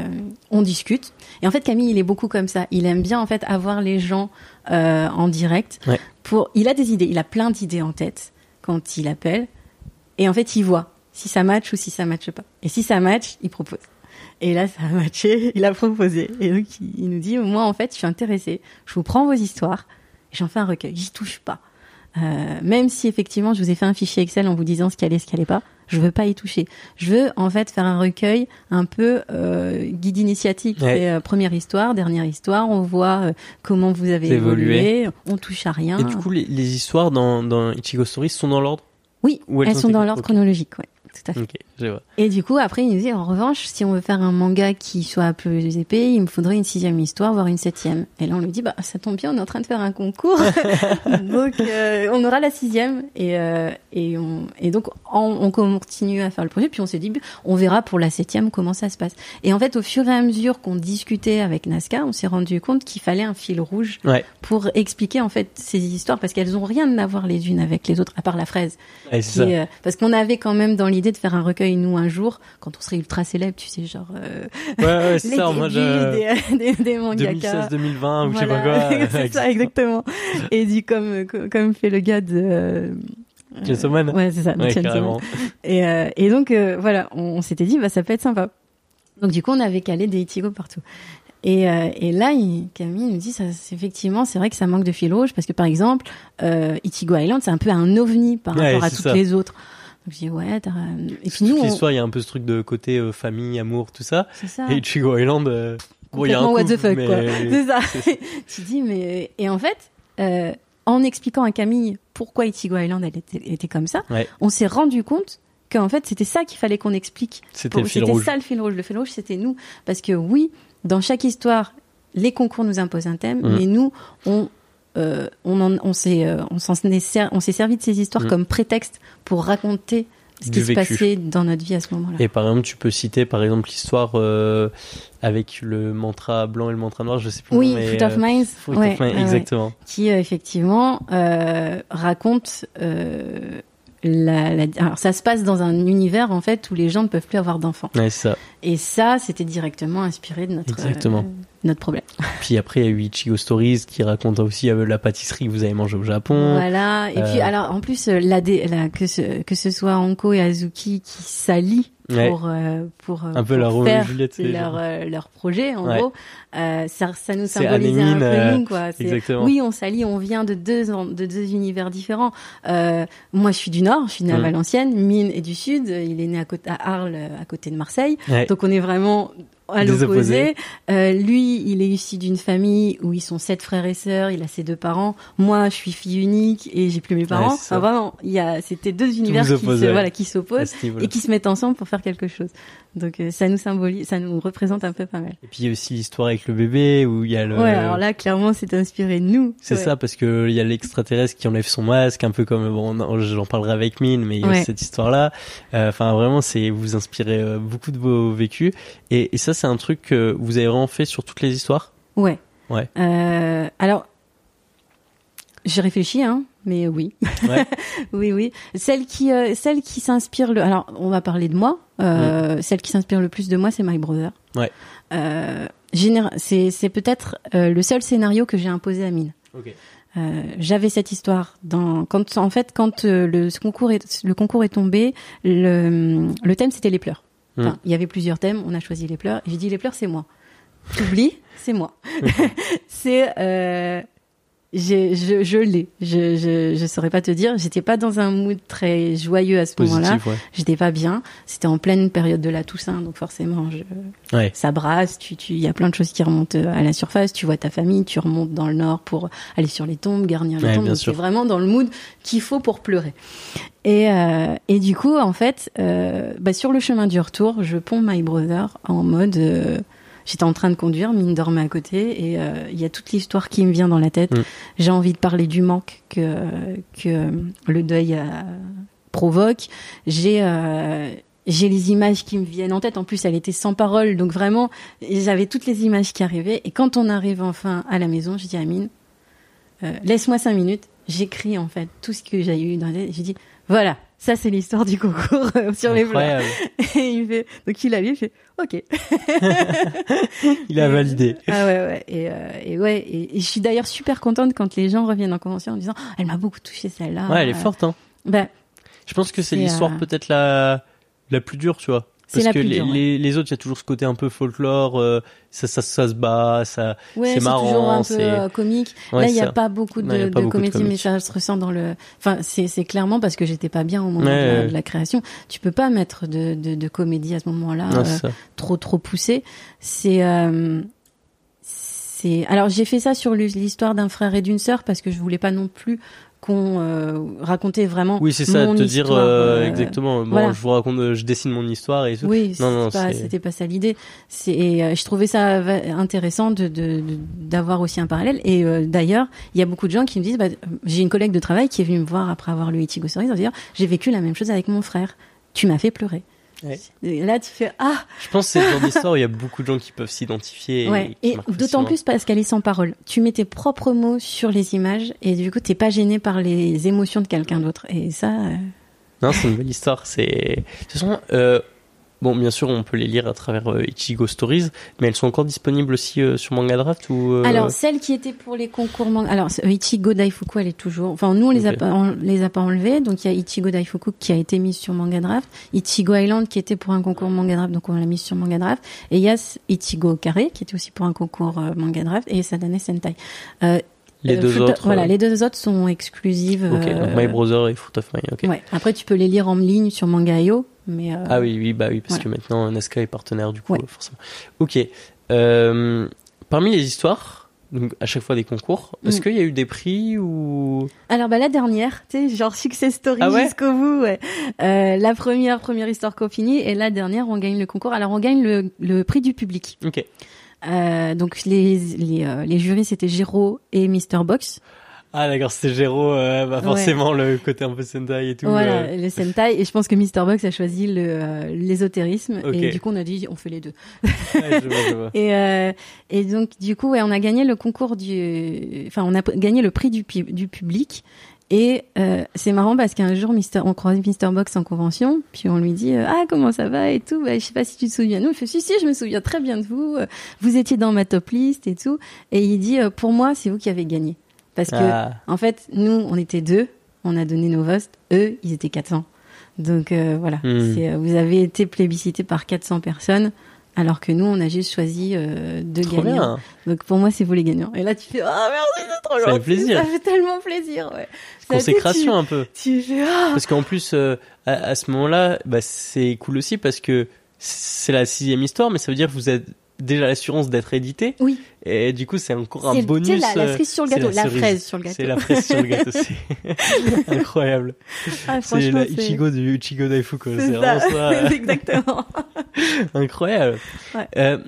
on discute. Et en fait, Camille, il est beaucoup comme ça. Il aime bien en fait avoir les gens euh, en direct. Ouais. Pour, il a des idées, il a plein d'idées en tête quand il appelle. Et en fait, il voit si ça match ou si ça matche pas. Et si ça match, il propose. Et là, ça a matché, il a proposé. Et donc, il, nous dit, moi, en fait, je suis intéressé. Je vous prends vos histoires et j'en fais un recueil. J'y touche pas. Euh, même si effectivement je vous ai fait un fichier Excel en vous disant ce qui allait, ce qui allait pas, je veux pas y toucher. Je veux en fait faire un recueil un peu euh, guide initiatique. Ouais. C'est, euh, première histoire, dernière histoire, on voit comment vous avez Évolué. évolué, on touche à rien. Et du coup, les, les histoires dans, dans Ichigo Story sont dans l'ordre? Oui, ou elles elles sont sont dans l'ordre chronologique, ouais, tout à fait. Je vois. Et du coup, après, il nous dit, en revanche, si on veut faire un manga qui soit plus épais, il me faudrait une sixième histoire, voire une septième. Et là, on lui dit, bah, ça tombe bien, on est en train de faire un concours. donc, euh, on aura la sixième. Et, euh, et, on, et donc, on, on continue à faire le projet. Puis on s'est dit, on verra pour la septième comment ça se passe. Et en fait, au fur et à mesure qu'on discutait avec Nazca, on s'est rendu compte qu'il fallait un fil rouge Ouais, pour expliquer, en fait, ces histoires, parce qu'elles ont rien à voir les unes avec les autres, à part la fraise. Ouais, Qui euh, parce qu'on avait quand même dans l'idée de faire un recueil nous un jour quand on serait ultra célèbre, tu sais, genre euh, Ouais, ouais, c'est ça. Moi, je... des, des, des mangaka. 2016-2020 ou je sais pas quoi. c'est ça exactement. Et dit comme comme fait le gars de euh. Ouais, c'est ça. Ouais, carrément. Et, euh, et donc euh, voilà, on, on s'était dit bah ça peut être sympa. Donc du coup on avait calé des Ichigo partout. Et, euh, et là, il- Camille nous dit, ça, effectivement, c'est vrai que ça manque de fil rouge parce que par exemple, euh, Ichigo Island, c'est un peu un ovni par Ouais, rapport à toutes ça. les autres. Je dis ouais. Et puis nous, l'histoire, il y a un peu ce truc de côté euh, famille, amour, tout ça. c'est ça. Et Ichigo Island, euh, bon, il y a un what the fuck, mais- quoi. C'est ça. tu dis, mais. Et en fait, euh, en expliquant à Camille pourquoi Ichigo Island elle était, était comme ça, Ouais. on s'est rendu compte qu'en fait, c'était ça qu'il fallait qu'on explique. C'était le fil C'était rouge. ça le fil rouge. Le fil rouge, c'était nous. Parce que oui, dans chaque histoire, les concours nous imposent un thème, Mhm. mais nous, on, euh, on, en- on s'est, euh, on s'en est ser- on s'est servi de ces histoires Mhm. comme prétexte pour raconter ce Du qui se passait dans notre vie à ce moment-là. Et par exemple, tu peux citer par exemple l'histoire euh, avec le mantra blanc et le mantra noir, je sais plus. Oui, Fruit of Minds, ouais, ouais, exactement. qui effectivement raconte. la, la- alors ça se passe dans un univers en fait où les gens ne peuvent plus avoir d'enfants. Ouais, c'est ça. Et ça, c'était directement inspiré de notre Exactement. Euh, notre problème. Puis après, il y a eu Ichigo Stories qui raconte aussi euh, la pâtisserie que vous avez mangée au Japon. Voilà. Et Euh, puis alors en plus euh, la, dé- la- que ce que ce soit Anko et Azuki qui s'allient Ouais. pour euh, pour euh, Un peu pour et faire Juliette, leur euh, leur projet en Ouais. gros. Euh, ça ça nous C'est symbolisait un peu euh, quoi. Oui, on s'allie, on vient de deux en- de deux univers différents. Euh, moi, je suis du Nord, je suis née à Mm. Valenciennes. Mine est du Sud. Il est né à côté à Arles, à côté de Marseille. Ouais. Donc on est vraiment à l'opposé. Euh, lui, il est issu d'une famille où ils sont sept frères et sœurs. Il a ses deux parents. Moi, je suis fille unique et j'ai plus mes parents. Ouais. Enfin, vraiment, il y a c'était deux univers qui oppose, se voilà qui s'opposent et qui se mettent ensemble pour faire quelque chose. Donc euh, ça nous symbolise, ça nous représente un peu pas mal. Et puis il y a aussi l'histoire avec le bébé où il y a le. Ouais, alors là, clairement, c'est inspiré de nous. C'est Ouais. ça, parce que il y a l'extraterrestre qui enlève son masque, un peu comme bon, j'en parlerai avec Mine, mais il y a Ouais. cette histoire-là. Euh, Enfin, vraiment, c'est vous inspirez beaucoup de vos vécus, et, et ça, c'est un truc que vous avez vraiment fait sur toutes les histoires? Ouais. Ouais. Euh, alors, j'ai réfléchi, hein, mais oui. Ouais. oui, oui. Celle qui, euh, celle qui s'inspire le. Alors, on va parler de moi. Euh, Celle qui s'inspire le plus de moi, c'est My Brother. Mm. Ouais. C'est, c'est peut-être le seul scénario que j'ai imposé à Mine. Ok. Euh, j'avais cette histoire dans quand en fait quand euh, le ce concours est le concours est tombé le le thème c'était les pleurs enfin, Mm. il y avait plusieurs thèmes. On a choisi les pleurs. Et j'ai dit les pleurs c'est moi. T'oublies c'est moi. C'est euh, je, je l'ai je, je je saurais pas te dire j'étais pas dans un mood très joyeux à ce moment-là ouais. j'étais pas bien c'était en pleine période de la Toussaint donc forcément je, Ouais. ça brasse, tu, tu, il y a plein de choses qui remontent euh, à la surface. Tu vois ta famille, tu remontes dans le nord pour aller sur les tombes, garnir les Ouais, tombes. bien Donc sûr. c'est vraiment dans le mood qu'il faut pour pleurer. Et, euh, et du coup, en fait, euh, bah, sur le chemin du retour, je ponds My Brother en mode. euh, J'étais en train de conduire, mine dormait à côté, et euh, il y a toute l'histoire qui me vient dans la tête. Mm. J'ai envie de parler du manque que que le deuil euh, provoque. J'ai euh, j'ai les images qui me viennent en tête. En plus, elle était sans parole, donc vraiment, j'avais toutes les images qui arrivaient. Et quand on arrive enfin à la maison, je dis à Amine, euh, laisse-moi cinq minutes. J'écris en fait tout ce que j'ai eu dans la tête. J'ai dit, voilà, ça c'est l'histoire du concours euh, sur les plats. Et il fait, donc il a lu, il fait, ok. Il a validé. Ah ouais, ouais. Et, euh, et ouais, et, et je suis d'ailleurs super contente quand les gens reviennent en convention en disant, elle m'a beaucoup touché celle-là. Ouais, elle est forte, hein. Ben, Je pense que c'est C'est, l'histoire euh, peut-être la la plus dure, tu vois. Parce que les, ouais. les, les autres, il y a toujours ce côté un peu folklore, euh, ça, ça, ça se bat, ça. ouais, C'est c'est marrant, toujours un peu euh, comique. Ouais, Là, il n'y a pas beaucoup de, comédie, mais ça se ressent dans le. Enfin, c'est clairement parce que j'étais pas bien au moment de, la, ouais. de la création. Tu peux pas mettre de, comédie à ce moment-là euh, trop trop poussé. C'est euh, c'est. Alors j'ai fait ça sur l'histoire d'un frère et d'une sœur parce que je voulais pas non plus qu'on euh, racontait vraiment. Oui, c'est ça, mon te dire histoire, euh, euh, exactement. Bon, voilà. je vous raconte, euh, je dessine mon histoire et tout. Oui, Non, non, c'était pas ça l'idée. C'est euh, je trouvais ça intéressant de de- de- d'avoir aussi un parallèle. Et euh, d'ailleurs, il y a beaucoup de gens qui me disent, bah, j'ai une collègue de travail qui est venue me voir après avoir lu Ichigo Stories en disant, j'ai vécu la même chose avec mon frère. Tu m'as fait pleurer. Ouais. Là, tu fais ah Je pense que c'est le genre d'histoire où il y a beaucoup de gens qui peuvent s'identifier. ouais. Et d'autant plus parce qu'elle est sans parole. Tu mets tes propres mots sur les images et du coup, t'es pas gêné par les émotions de quelqu'un d'autre. Et ça, euh, Non, c'est une belle histoire. C'est. De toute façon, euh, bon, bien sûr, on peut les lire à travers euh, Ichigo Stories, mais elles sont encore disponibles aussi euh, sur Manga Draft ou. euh, Alors, celle qui était pour les concours manga, alors Ichigo Daifuku, elle est toujours. Enfin, nous on les a pas, on les a pas enlevés. Donc il y a Ichigo Daifuku qui a été mise sur Manga Draft, Ichigo Island qui était pour un concours Manga Draft, donc on l'a mise sur Manga Draft, et il y a Ichigo Carré qui était aussi pour un concours Manga Draft et Sadane Sentai. Les deux autres. Voilà, euh, les deux autres sont exclusives. Ok, euh, donc My Brother et Fruit of Mine. Ouais. Après, tu peux les lire en ligne sur Manga.io, mais. euh, Ah oui, oui, bah oui, parce Voilà. que maintenant Nesca est partenaire du coup, Ouais. forcément. Ok. Euh, parmi les histoires donc à chaque fois des concours. Est-ce Mm. qu'il y a eu des prix ou? Alors bah la dernière, tu sais, genre success story Ah ouais? jusqu'au bout. Ouais. Euh, la première, première histoire qu'on finit, et la dernière, on gagne le concours. Alors on gagne le, le prix du public. Ok. Donc les les, les jurys c'était Giro et Mister Box. Ah d'accord, c'était Géraud, euh, bah, Ouais. forcément le côté un peu Sentai et tout. voilà, euh, le Sentai. Et je pense que Mister Box a choisi euh, l'ésotérisme. Ok. Et du coup on a dit on fait les deux. ouais, je vois, je vois. Et, euh, et donc, du coup, ouais, on a gagné le concours du. Enfin, on a gagné le prix du, du public. Et euh, c'est marrant parce qu'un jour, Mister, on croise Mister Box en convention, puis on lui dit euh, Ah, comment ça va et tout. Bah, je sais pas si tu te souviens de nous. Il fait Si, si, je me souviens très bien de vous. Euh, Vous étiez dans ma top list et tout. Et il dit euh, Pour moi, c'est vous qui avez gagné. Parce que, Ah, en fait, nous, on était deux. On a donné nos votes. Eux, ils étaient 400. Donc euh, voilà, Hmm. Euh, vous avez été plébiscité par 400 personnes, alors que nous, on a juste choisi euh, deux trop gagnants. bien. Donc pour moi, c'est vous les gagnants. Et là, tu fais ah merci, c'est trop Ça fait gentil. plaisir. Ça fait tellement plaisir, ouais. Consécration un peu. Tu, fais ah. Parce qu'en plus, euh, à, à ce moment-là, bah, c'est cool aussi parce que c'est la sixième histoire, mais ça veut dire que vous êtes déjà l'assurance d'être édité. Oui. Et du coup, c'est encore un C'est- bonus. la, la euh, cerise sur le c'est gâteau, la la, fraise sur le gâteau. C'est la fraise sur le gâteau, c'est incroyable. Ah, C'est la c'est- Ichigo du Ichigo Daifu, quoi. c'est C'est vraiment ça. Exactement. incroyable. Ouais. Euh,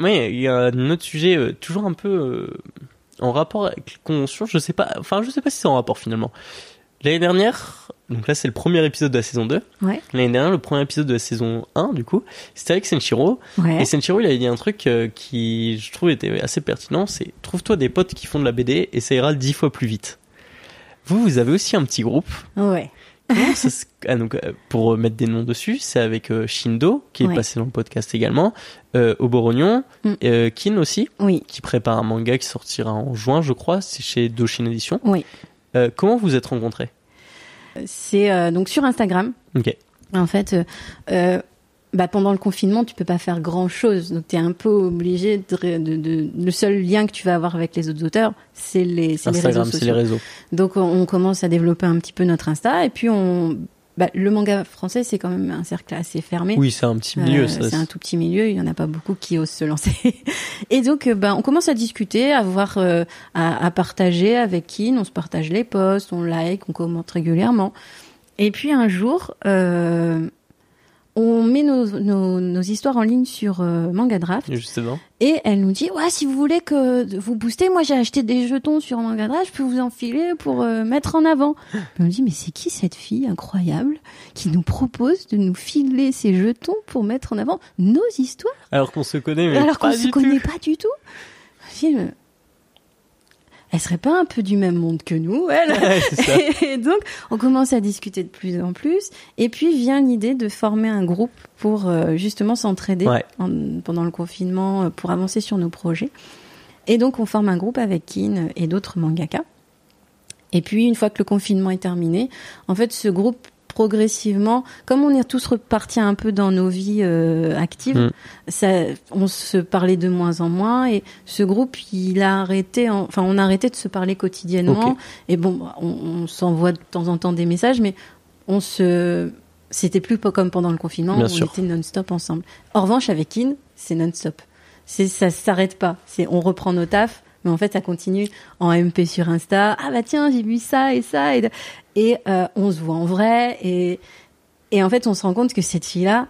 ouais, il y a un autre sujet, euh, toujours un peu euh, en rapport avec les conventions. Je sais pas, enfin, je sais pas si c'est en rapport finalement. L'année dernière, donc là c'est le premier épisode de la saison 2. Ouais. L'année dernière, le premier épisode de la saison 1, du coup, c'était avec Senshiro. Ouais. Et Senshiro, il avait dit un truc euh, qui, je trouve, était assez pertinent. C'est trouve-toi des potes qui font de la BD et ça ira dix fois plus vite. Vous, vous avez aussi un petit groupe. Ouais. Comment ça se- ah, donc, euh, pour mettre des noms dessus, c'est avec euh, Shindo, qui est Ouais. passé dans le podcast également, euh, Oborognon, Mm. euh, Kin aussi, Oui. qui prépare un manga qui sortira en juin, je crois, c'est chez Doshin Edition. Oui. Euh, comment vous êtes rencontrés? C'est euh, donc sur Instagram. Ok. En fait, euh, bah, pendant le confinement, tu peux pas faire grand chose. Donc, tu es un peu obligé de, ré- de, de- Le seul lien que tu vas avoir avec les autres auteurs, c'est les, les réseaux Instagram, c'est les sociaux. réseaux. Donc, on, on commence à développer un petit peu notre Insta. Et puis, on. Bah, le manga français, c'est quand même un cercle assez fermé. Oui, c'est un petit milieu. Euh, ça, c'est un tout petit milieu, il y en a pas beaucoup qui osent se lancer. Et donc, euh, ben, on commence à discuter, à voir, euh, à, à partager avec qui, on se partage les posts, on like, on commente régulièrement. Et puis un jour, euh, on met nos, nos, nos histoires en ligne sur euh, Manga Draft Justement. et elle nous dit ouais si vous voulez que vous booster, moi j'ai acheté des jetons sur Manga Draft, je peux vous en filer pour euh, mettre en avant. On dit mais c'est qui cette fille incroyable qui nous propose de nous filer ces jetons pour mettre en avant nos histoires? Alors qu'on se connaît, mais alors qu'on se du connaît tout. pas du tout. Mais elle serait pas un peu du même monde que nous, elle Ouais. Et donc, on commence à discuter de plus en plus. Et puis vient l'idée de former un groupe pour euh, justement s'entraider Ouais. pendant le confinement, euh, pour avancer sur nos projets. Et donc, on forme un groupe avec Kin et d'autres mangaka. Et puis, une fois que le confinement est terminé, en fait, ce groupe progressivement, comme on est tous repartis un peu dans nos vies euh, actives, Mm. ça, on se parlait de moins en moins et ce groupe, il a arrêté, en- enfin, on a arrêté de se parler quotidiennement. Et bon, on, on s'envoie de temps en temps des messages, mais on se, c'était plus comme pendant le confinement, Bien on sûr. était non-stop ensemble. En revanche, avec Kin, c'est non-stop. C'est, ça s'arrête pas. C'est, on reprend nos tafs, mais en fait, ça continue en MP sur Insta. Ah bah tiens, j'ai vu ça et ça. Et, et euh, on se voit en vrai. Et, et en fait, on se rend compte que cette fille-là,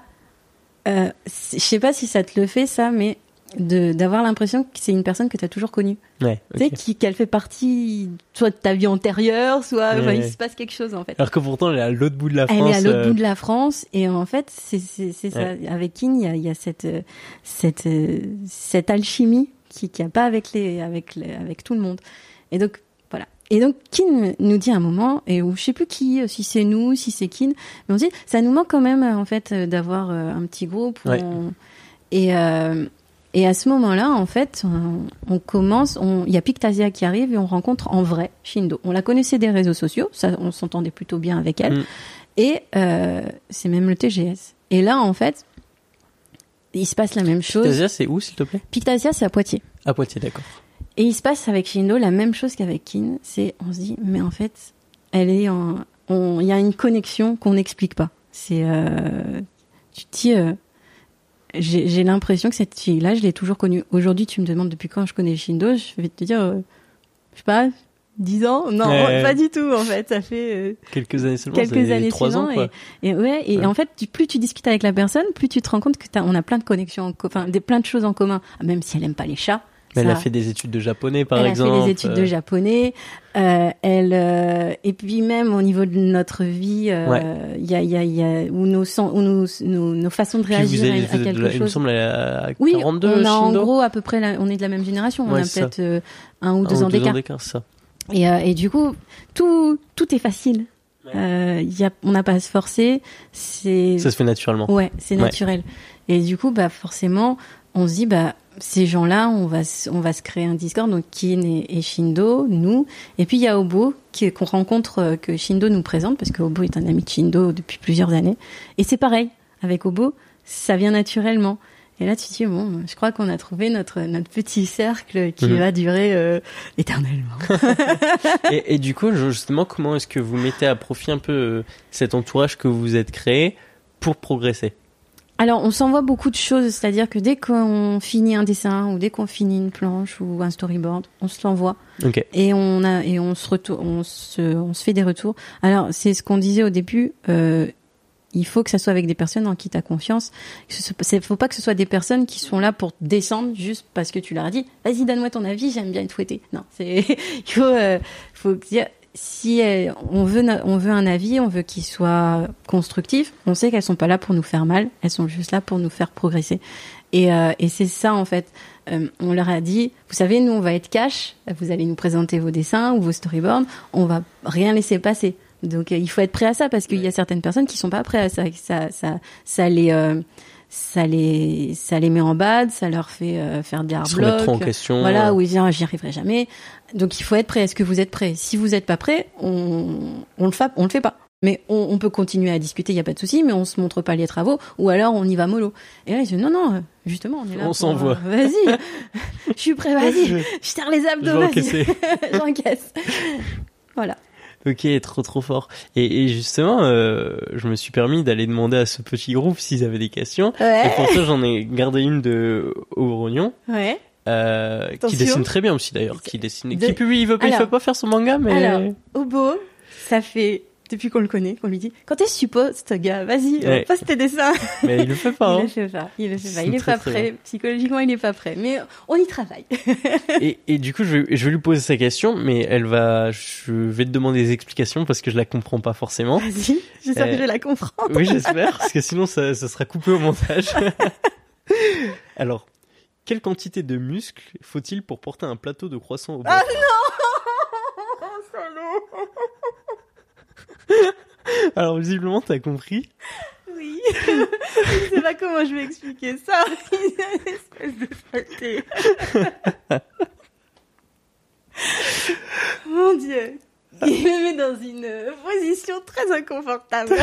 euh, c'est- je sais pas si ça te le fait, ça, mais de, d'avoir l'impression que c'est une personne que tu as toujours connue. Ouais, Tu sais, qu'elle fait partie soit de ta vie antérieure, soit enfin, Ouais. il se passe quelque chose en fait. Alors que pourtant, elle est à l'autre bout de la Elle France. est à l'autre euh, bout de la France et en fait c'est c'est ça. Avec Kin, il y a, il y a cette euh, cette euh, cette alchimie qui qui a pas avec les avec les, avec tout le monde. Et donc. Et donc Kin nous dit à un moment et où je sais plus qui, euh, si c'est nous, si c'est Kin, mais on dit ça nous manque quand même euh, en fait euh, d'avoir un petit groupe. où Ouais. on- Et euh, et à ce moment-là, en fait, on, on commence, on- il y a Pictasia qui arrive et on rencontre en vrai Shindo. On la connaissait des réseaux sociaux, ça, on s'entendait plutôt bien avec elle. Mm. Et euh, c'est même le TGS. Et là, en fait, il se passe la même chose. Pictasia, c'est où, s'il te plaît? Pictasia, c'est à Poitiers. À Poitiers, d'accord. Et il se passe avec Shindo la même chose qu'avec Kin. C'est, on se dit, mais en fait, elle est en, il y a une connexion qu'on n'explique pas. C'est, euh, tu te dis, euh, j'ai j'ai l'impression que cette fille-là, je l'ai toujours connue. Aujourd'hui, tu me demandes depuis quand je connais Shindo, je vais te dire, euh, je sais pas, 10 ans? Non, Ouais. pas du tout, en fait. Ça fait euh, Quelques années seulement. quelques années ans, seulement. quoi. Et, et ouais, et Ouais. en fait, plus tu discutes avec la personne, plus tu te rends compte que t'as, on a plein de connexions, en co- enfin, des, plein de choses en commun. Même si elle aime pas les chats. Mais elle a fait des études de japonais, par elle exemple. a fait des études de japonais. Euh, elle euh, et puis même au niveau de notre vie, euh, Ouais. il y a, il y a, il y a où nos, où nos, nos, nos façons de réagir vous à, avez à quelque la- il me chose. semble, elle a Oui, 42 on a en gros à peu près, la- on est de la même génération. Ouais, on a peut-être un ou Un deux ans d'écart. Et, et du coup, tout, tout est facile. Euh, y a, on n'a pas à se forcer. C'est Ça se fait naturellement. Ouais, c'est Ouais. naturel. Et du coup, bah forcément, on se dit bah ces gens-là, on va se- on va se créer un Discord donc Kin et, et Shindo, nous, et puis il y a Obo qui qu'on rencontre euh, que Shindo nous présente parce que Obo est un ami de Shindo depuis plusieurs années. Et c'est pareil avec Obo, ça vient naturellement. Et là, tu te dis bon, je crois qu'on a trouvé notre notre petit cercle qui Mhm. va durer euh, éternellement. et, et du coup, justement, comment est-ce que vous mettez à profit un peu euh, cet entourage que vous êtes créé pour progresser? Alors, on s'envoie beaucoup de choses, c'est-à-dire que dès qu'on finit un dessin ou dès qu'on finit une planche ou un storyboard, on se l'envoie Ok. et on a et on se retour, on se on se fait des retours. Alors, c'est ce qu'on disait au début. Euh, il faut que ça soit avec des personnes en qui tu as confiance. Il ne faut pas que ce soit des personnes qui sont là pour te descendre juste parce que tu leur as dit vas-y donne-moi ton avis, j'aime bien être fouetté. Non, c'est il faut euh, faut dire si euh, on veut on veut un avis, on veut qu'il soit constructif. On sait qu'elles sont pas là pour nous faire mal, elles sont juste là pour nous faire progresser. Et, euh, et c'est ça en fait. Euh, on leur a dit, vous savez, nous on va être cash, vous allez nous présenter vos dessins ou vos storyboards, on va rien laisser passer. Donc euh, il faut être prêt à ça parce qu'il y a certaines personnes qui sont pas prêtes à ça, ça, ça, ça les, euh, ça les, ça les met en bad, ça leur fait euh, faire des Ils se remettent trop en blocs. question. Voilà, euh, où ils disent, Ah, j'y arriverai jamais. Donc il faut être prêt. Est-ce que vous êtes prêt? Si vous n'êtes pas prêt, on, on le fait, on le fait pas. Mais on, on peut continuer à discuter, il y a pas de souci, mais on se montre pas les travaux, ou alors on y va mollo. Et là, ils disent non, non, justement, on est là. On s'envoie. euh, Vas-y, je suis prêt, vas-y, Je- serre les abdos, vas-y, j'encaisse. Voilà. Ok, trop trop fort. Et, et justement, euh, je me suis permis d'aller demander à ce petit groupe s'ils avaient des questions. Et Ouais. pour ça, j'en ai gardé une de Orognon, Ouais. euh, qui dessine très bien aussi d'ailleurs, qui dessine, De- qui publie, il veut pas, il Alors- veut pas faire son manga, mais Alors, Obo, ça fait depuis qu'on le connaît qu'on lui dit quand est-ce que tu postes, gars? Vas-y, euh, Ouais. poste tes dessins. mais il le fait pas. Il hein. le fait pas. Il le fait pas. Il est très, pas prêt. Psychologiquement, il est pas prêt. Mais on y travaille. Et, et du coup, je vais, je vais lui poser sa question, mais elle va, je vais te demander des explications parce que je la comprends pas forcément. Vas-y. J'espère Euh, que je vais la comprendre. Oui, j'espère, parce que sinon ça, ça sera coupé au montage. Alors, quelle quantité de muscles faut-il pour porter un plateau de croissant au Ah Alors, visiblement, t'as compris. Oui. je sais pas comment je vais expliquer ça. Espèce de. Mon Dieu. Il me met dans une position très inconfortable.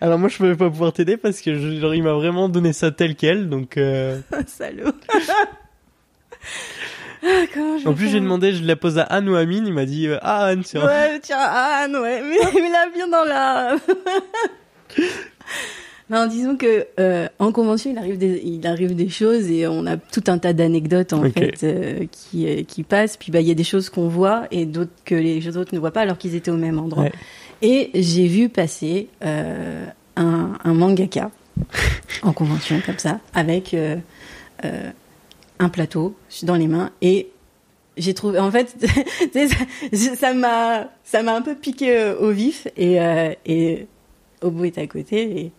Alors moi, je ne vais pas pouvoir t'aider parce que je- genre, il m'a vraiment donné ça tel quel, donc... euh, Salaud. Ah, En plus, j'ai demandé, je la pose à Anne ou à Amine, il m'a dit euh, Ah, Anne, tiens. Ouais, tiens, Anne, ouais, mais, mais là, bien dans la. non, disons que euh, en convention, il arrive des, il arrive des choses et on a tout un tas d'anecdotes en fait euh, qui qui passent. Puis bah il y a des choses qu'on voit et d'autres que les autres ne voient pas alors qu'ils étaient au même endroit. Ouais. Et j'ai vu passer un, un mangaka en convention comme ça avec un plateau dans les mains et j'ai trouvé en fait ça m'a ça m'a un peu piqué euh, au vif et euh, et Obo est à côté et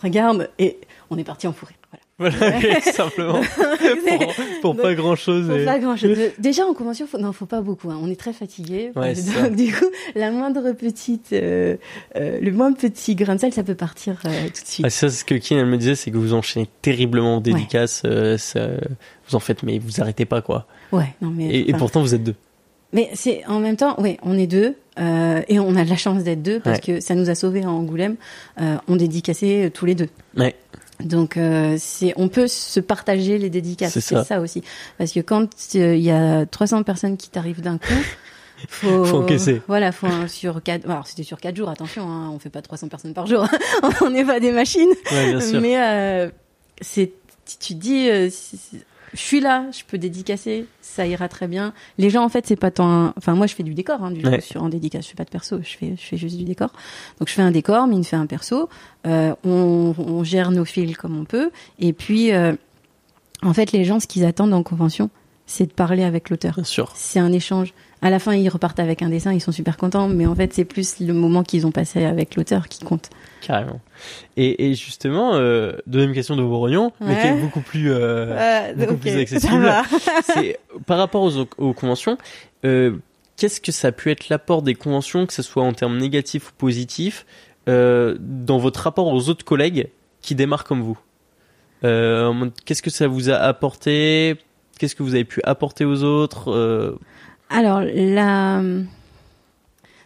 regarde et on est parti en fourré voilà simplement. pour, pour pas grand-chose. faut et- pas grand chose déjà en convention faut, non faut pas beaucoup hein. on est très fatigué Ouais, ça. donc du coup la moindre petite euh, euh, le moindre petit grain de sel ça peut partir euh, tout de suite Ah, ça, ce que Kin, elle me disait, c'est que vous enchaînez terriblement aux dédicaces. ça- vous en faites, mais vous arrêtez pas, quoi. ouais non mais Et, pourtant, vous êtes deux. Mais c'est en même temps, oui, on est deux euh, et on a de la chance d'être deux parce Ouais. que ça nous a sauvés à Angoulême. Euh, on dédicaçait euh, tous les deux. Ouais. Donc euh, c'est, on peut se partager les dédicaces. C'est ça. ça. aussi, parce que quand euh, il y a 300 personnes qui t'arrivent d'un coup, faut, Faut encaisser. Voilà, faut un- sur quatre. Alors c'était sur quatre jours. Attention, hein, on fait pas 300 personnes par jour. on n'est pas des machines. Ouais, bien sûr. Mais euh, c'est, tu te dis, euh, je suis là, je peux dédicacer, ça ira très bien. Les gens, en fait, c'est pas tant. un- Enfin, moi, je fais du décor, hein, du Ouais. sur en dédicace. Je fais pas de perso, je fais, je fais juste du décor. Donc, je fais un décor, Mine fait un perso. Euh, on, on gère nos fils comme on peut. Et puis, euh, en fait, les gens, ce qu'ils attendent en convention, c'est de parler avec l'auteur. Bien sûr. C'est un échange. À la fin, ils repartent avec un dessin, ils sont super contents, mais en fait, c'est plus le moment qu'ils ont passé avec l'auteur qui compte. Carrément. Et, et justement, euh, deuxième question de mais Ouais. qui est beaucoup plus, euh, beaucoup ok, plus ça accessible. c'est par rapport aux, aux conventions. euh, Qu'est-ce que ça a pu être l'apport des conventions, que ce soit en termes négatifs ou positifs, euh, dans votre rapport aux autres collègues qui démarrent comme vous? Euh, Qu'est-ce que ça vous a apporté? Qu'est-ce que vous avez pu apporter aux autres Euh, Alors, la...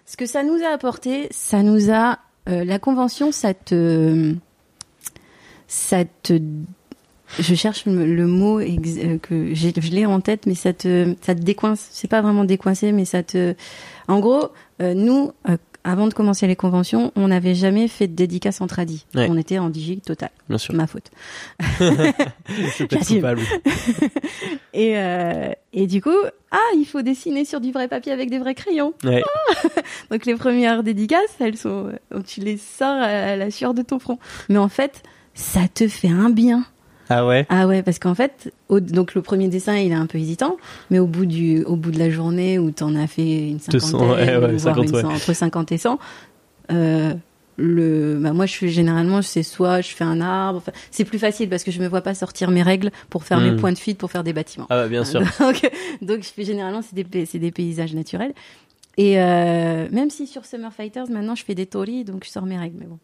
ce que ça nous a apporté, ça nous a. euh, la convention, ça te. Ça te. Je cherche le, mot ex- euh, que je l'ai en tête, mais ça te, ça te décoince. C'est pas vraiment décoincé, mais ça te. En gros, euh, nous, euh, avant de commencer les conventions, on n'avait jamais fait de dédicace en tradi. Ouais. On était en digi total. Bien sûr. Ma faute. Coupable. Et, euh, et du coup, ah, il faut dessiner sur du vrai papier avec des vrais crayons. Ouais. Donc les premières dédicaces, elles sont, euh, tu les sors à la sueur de ton front. Mais en fait, ça te fait un bien. Ah ouais Ah ouais, parce qu'en fait, au- donc le premier dessin, il est un peu hésitant, mais au bout du, au bout de la journée où t'en as fait une 200, cinquantaine, ouais, ouais, voire 50, une ouais. entre 50 et 100, euh, le, bah moi je fais généralement, c'est soit je fais un arbre, enfin, c'est plus facile parce que je me vois pas sortir mes règles pour faire mes Hmm. points de fuite pour faire des bâtiments. Ah bah, bien sûr. Donc, donc je fais généralement c'est des, des paysages naturels. Et euh, même si sur Summer Fighters maintenant je fais des tories, donc je sors mes règles, mais bon,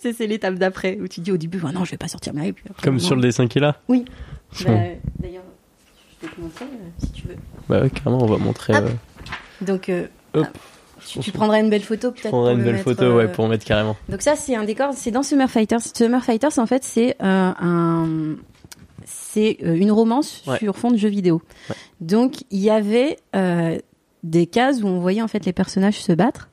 c'est- l'étape d'après où tu dis au début, ah non je vais pas sortir mes règles. puis après, Comme non. sur le dessin qu'il a Oui. Bah, D'ailleurs, je peux te montrer euh, si tu veux. Bah ouais, carrément, on va montrer. Euh, Donc Hop. ah, tu, tu prendras une belle photo peut-être. je prendrai pour une le belle mettre, photo, ouais, pour mettre carrément. Donc ça, c'est un décor, c'est dans Summer Fighters. Summer Fighters, en fait, c'est un, c'est une romance Ouais. sur fond de jeux vidéo. Ouais. Donc il y avait euh, des cases où on voyait en fait les personnages se battre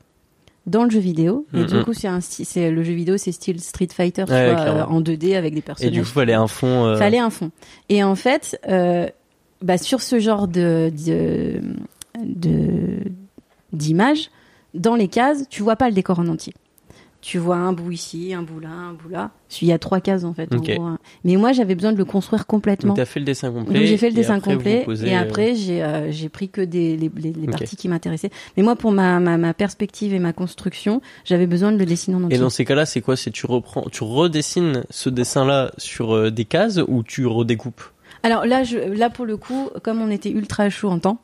dans le jeu vidéo. Et du coup, c'est un, sti- c'est le jeu vidéo, c'est style Street Fighter, tu vois, euh, en 2D avec des Et personnages. du coup, fallait un fond. euh, Fallait un fond. Et en fait, euh, bah, sur ce genre de, de, d'images, dans les cases, tu vois pas le décor en entier. Tu vois un bout ici, un bout là, un bout là. Il y a trois cases en fait. en Ok. gros, hein. Mais moi, j'avais besoin de le construire complètement. Donc t'as fait le dessin complet. Donc j'ai fait le dessin après, complet posez, et euh, après j'ai euh, j'ai pris que des les, les- les Ok. parties qui m'intéressaient. Mais moi pour ma, ma ma perspective et ma construction, j'avais besoin de le dessiner en entier. Et dans ces cas-là, c'est quoi? C'est tu reprends, tu redessines ce dessin-là sur euh, des cases ou tu redécoupes? Alors là je là pour le coup, comme on était ultra chaud en temps, tu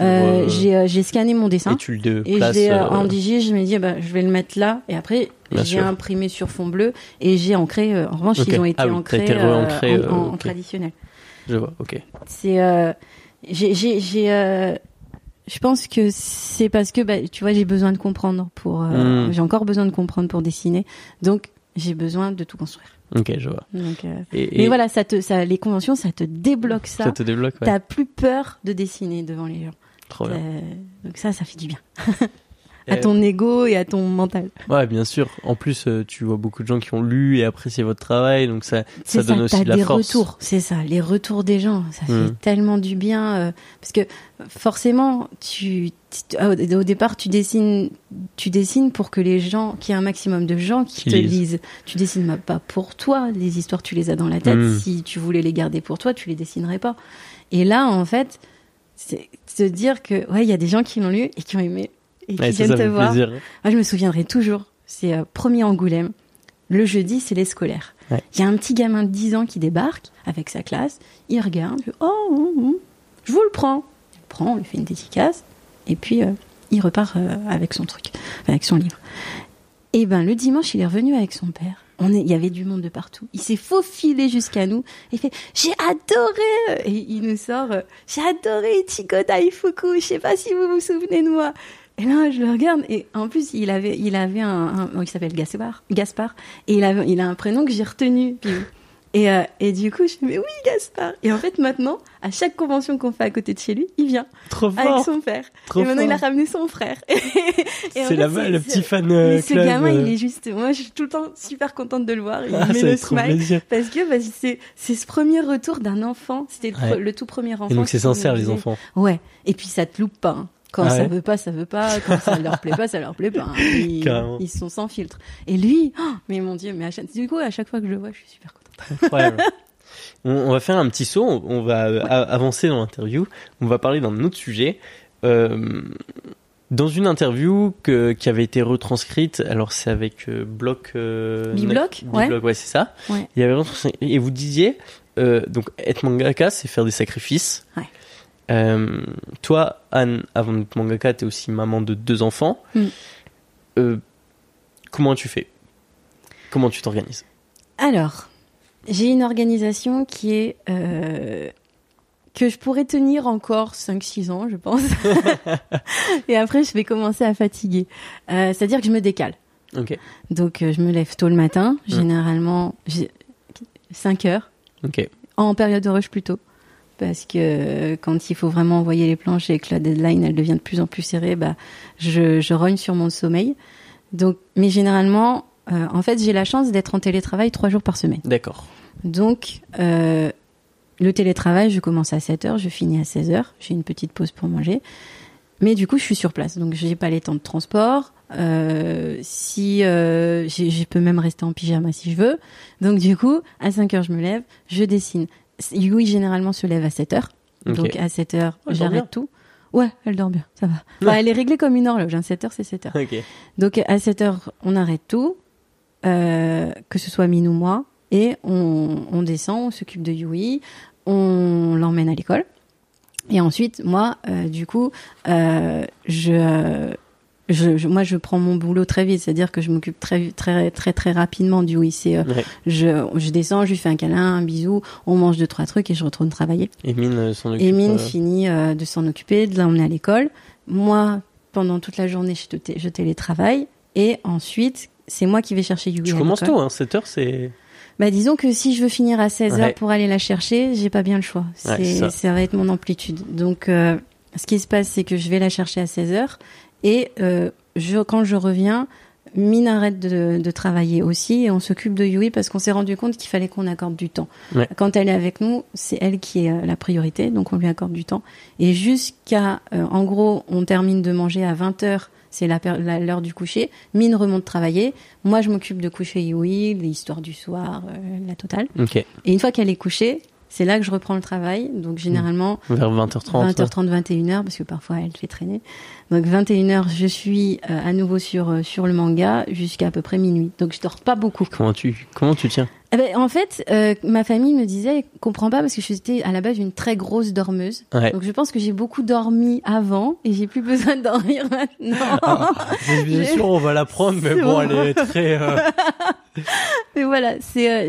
euh, j'ai euh, j'ai scanné mon dessin. et tu le Et je l'ai, euh, euh, en digi, je me dis, bah, je vais le mettre là. Et après, j'ai imprimé sur fond bleu et j'ai ancré. euh, en revanche, ils ont été Ah oui, ancrés été euh, en, euh, traditionnel. Je vois, ok. C'est, euh, j'ai, euh, je pense que c'est parce que, bah, tu vois, j'ai besoin de comprendre pour. euh, Mm. J'ai encore besoin de comprendre pour dessiner. Donc, j'ai besoin de tout construire. Ok, je vois. Donc, euh, Et, Mais voilà, ça te, ça, les conventions, ça te débloque ça. ça te débloque, ouais. T'as plus peur de dessiner devant les gens. Trop bien. Euh, donc ça, ça fait du bien. À ton ego et à ton mental. Ouais, bien sûr. En plus, euh, tu vois beaucoup de gens qui ont lu et apprécié votre travail, donc ça, C'est ça donne aussi de la des force. retours, c'est ça, les retours des gens, ça fait tellement du bien euh, parce que forcément, tu, tu- au, départ, tu dessines, tu dessines pour que les gens, qu'il y ait un maximum de gens qui, Qui te lisent. lisent. Tu dessines pas pour toi, les histoires tu les as dans la tête. Mm. Si tu voulais les garder pour toi, tu les dessinerais pas. Et là, en fait, c'est se dire que ouais, il y a des gens qui l'ont lu et qui ont aimé et qui Ouais, viennent ça te voir. plaisir. Moi, je me souviendrai toujours. C'est euh, premier Angoulême. Le jeudi, c'est les scolaires. Il Ouais. y a un petit gamin de 10 ans qui débarque avec sa classe. Il regarde. il fait, oh, hum, hum, je vous le prends. Il le prend, on lui fait une dédicace. Et puis, euh, il repart euh, avec son truc, avec son livre. Et ben, le dimanche, il est revenu avec son père. On est, il y avait du monde de partout. Il s'est faufilé jusqu'à nous. Il fait, j'ai adoré. Et il nous sort, euh, j'ai adoré Ichigo Daifuku. Je sais pas si vous vous souvenez de moi. Et là, je le regarde et en plus, il avait, il avait un, un- il s'appelle Gaspard, Gaspard, et il a, il a un prénom que j'ai retenu. Puis Et, euh, et du coup, je fais, mais oui, Gaspard. Et en fait, maintenant, à chaque convention qu'on fait à côté de chez lui, il vient Trop avec fort. son père. Trop et maintenant, il a ramené son frère. C'est là-bas le petit fan euh, Mais ce club. gamin, euh. il est juste. Moi, je suis tout le temps super contente de le voir. Il Ah, met le smile. Parce que bah, c'est c'est ce premier retour d'un enfant. C'était le, pre- Ouais. le tout premier enfant. Et donc c'est sincère les enfants. Ouais. Et puis ça te loupe pas. hein. Quand Ah ça ouais veut pas, ça veut pas. Quand ça leur plaît pas, ça leur plaît pas. Ils, ils sont sans filtre. Et lui, oh, mais mon dieu, mais à chaque, du coup, à chaque fois que je le vois, je suis super contente. Incroyable. on, on va faire un petit saut, on, on va avancer dans l'interview, on va parler d'un autre sujet. Euh, dans une interview que, qui avait été retranscrite, alors c'est avec euh, Bloc... Euh, Bibloc, ouais. C'est ça. Ouais. Il y avait et vous disiez, euh, donc être mangaka, c'est faire des sacrifices. Ouais. Euh, toi, Anne, avant d'être mangaka, t'es aussi maman de deux enfants. Mm. Euh, comment tu fais? Comment tu t'organises? Alors, j'ai une organisation qui est euh, que je pourrais tenir encore 5-6 ans, je pense. Et après, je vais commencer à fatiguer. C'est-à-dire que je me décale. Donc, je me lève tôt le matin, Mm. généralement j'ai 5 heures, en période de rush plutôt. Parce que euh, quand il faut vraiment envoyer les planches et que la deadline elle devient de plus en plus serrée, bah, je, je rogne sur mon sommeil. Donc, mais généralement, euh, en fait, j'ai la chance d'être en télétravail trois jours par semaine. D'accord. Donc, euh, le télétravail, je commence à 7 heures, je finis à 16 heures. J'ai une petite pause pour manger. Mais du coup, je suis sur place. Donc, j'ai pas les temps de transport. Euh, si euh, j'ai- je peux même rester en pyjama si je veux. Donc, du coup, à 5 heures, je me lève, je dessine. Yui, généralement, se lève à 7 heures. Donc, à 7 heures, bien. j'arrête tout. Ouais, elle dort bien, ça va. Enfin, elle est réglée comme une horloge. Hein. 7 heures, c'est 7 heures. Donc à 7 heures, on arrête tout, euh, que ce soit Mine ou moi, et on, on descend, on s'occupe de Yui, on l'emmène à l'école. Et ensuite, moi, euh, du coup, euh, je, je, je- moi, je prends mon boulot très vite, c'est-à-dire que je m'occupe très, très, très, très rapidement du. C'est, euh, Ouais. je, je descends, je lui fais un câlin, un bisou, on mange deux trois trucs et je retourne travailler. Et Mine euh, s'en occupe. Et Mine euh, finit de s'en occuper, de l'emmener à l'école. Moi, pendant toute la journée, je, té- je télétravaille. Et ensuite, c'est moi qui vais chercher Yui Tu commences tôt, hein, 7 heures, c'est. Bah, disons que si je veux finir à 16 heures pour aller la chercher, j'ai pas bien le choix. Ouais, ça. ça. va être mon amplitude. Donc, euh, ce qui se passe, c'est que je vais la chercher à 16 heures. Et euh, je, quand je reviens, Mine arrête de, de travailler aussi et on s'occupe de Yui parce qu'on s'est rendu compte qu'il fallait qu'on accorde du temps. Ouais. Quand elle est avec nous, c'est elle qui est euh, la priorité, donc on lui accorde du temps. Et jusqu'à, euh, en gros, on termine de manger à 20 heures, c'est l'heure du coucher. Mine remonte travailler. Moi, je m'occupe de coucher Yui, l'histoire du soir, euh, la totale. Et une fois qu'elle est couchée, c'est là que je reprends le travail. Donc généralement, Vers 20h30. 20h30, 21h, parce que parfois elle fait traîner. Donc 21h, je suis euh, à nouveau sur, euh, sur le manga jusqu'à à peu près minuit. Donc je dors pas beaucoup. Comment tu, comment tu tiens? Eh ben, en fait, euh, ma famille me disait, comprends pas parce que j'étais à la base une très grosse dormeuse. Ouais. Donc je pense que j'ai beaucoup dormi avant et j'ai plus besoin de dormir maintenant. Ah, Bien sûr, on va la prendre, mais bon, bon. elle est très. Mais voilà, c'est,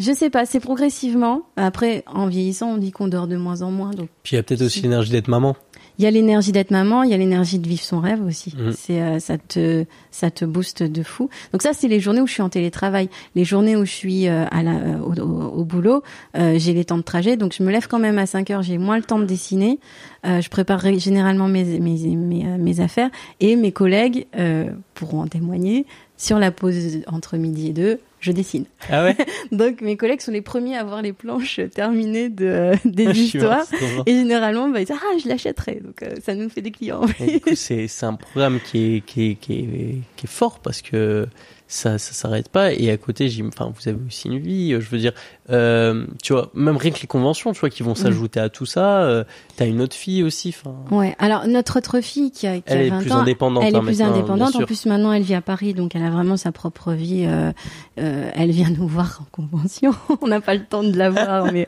je sais pas, c'est progressivement. Après, en vieillissant, on dit qu'on dort de moins en moins. Donc Puis il y a peut-être aussi l'énergie d'être maman. il y a l'énergie d'être maman, il y a l'énergie de vivre son rêve aussi. Mhm. C'est, euh, ça te, ça te booste de fou. Donc ça, c'est les journées où je suis en télétravail. Les journées où je suis euh, à la, euh, au, au- boulot, euh, j'ai les temps de trajet, donc je me lève quand même à 5 heures. J'ai moins le temps de dessiner. Euh, je prépare ré- généralement mes, mes, mes, mes affaires et mes collègues euh, pourront en témoigner. Sur la pause entre midi et deux, je dessine. Ah ouais Donc mes collègues sont les premiers à voir les planches terminées de, euh, des histoires. Et généralement, bah, ils disent, ah, je l'achèterai. Donc, euh, ça nous fait des clients. C'est c'est un programme qui est, qui est, qui est, qui est fort parce que ça ça s'arrête pas. Et à côté, j'ai, enfin, vous avez aussi une vie. euh, Je veux dire, euh, tu vois, même rien que les conventions, tu vois, qui Mm. vont s'ajouter à tout ça. Euh, T'as une autre fille aussi. Enfin, Ouais. Alors, notre autre fille qui a, qui elle a est 20 plus ans, indépendante. elle est hein, plus indépendante. En plus, maintenant, elle vit à Paris, donc elle a vraiment sa propre vie. euh, elle vient nous voir en convention. on n'a pas le temps de la voir, mais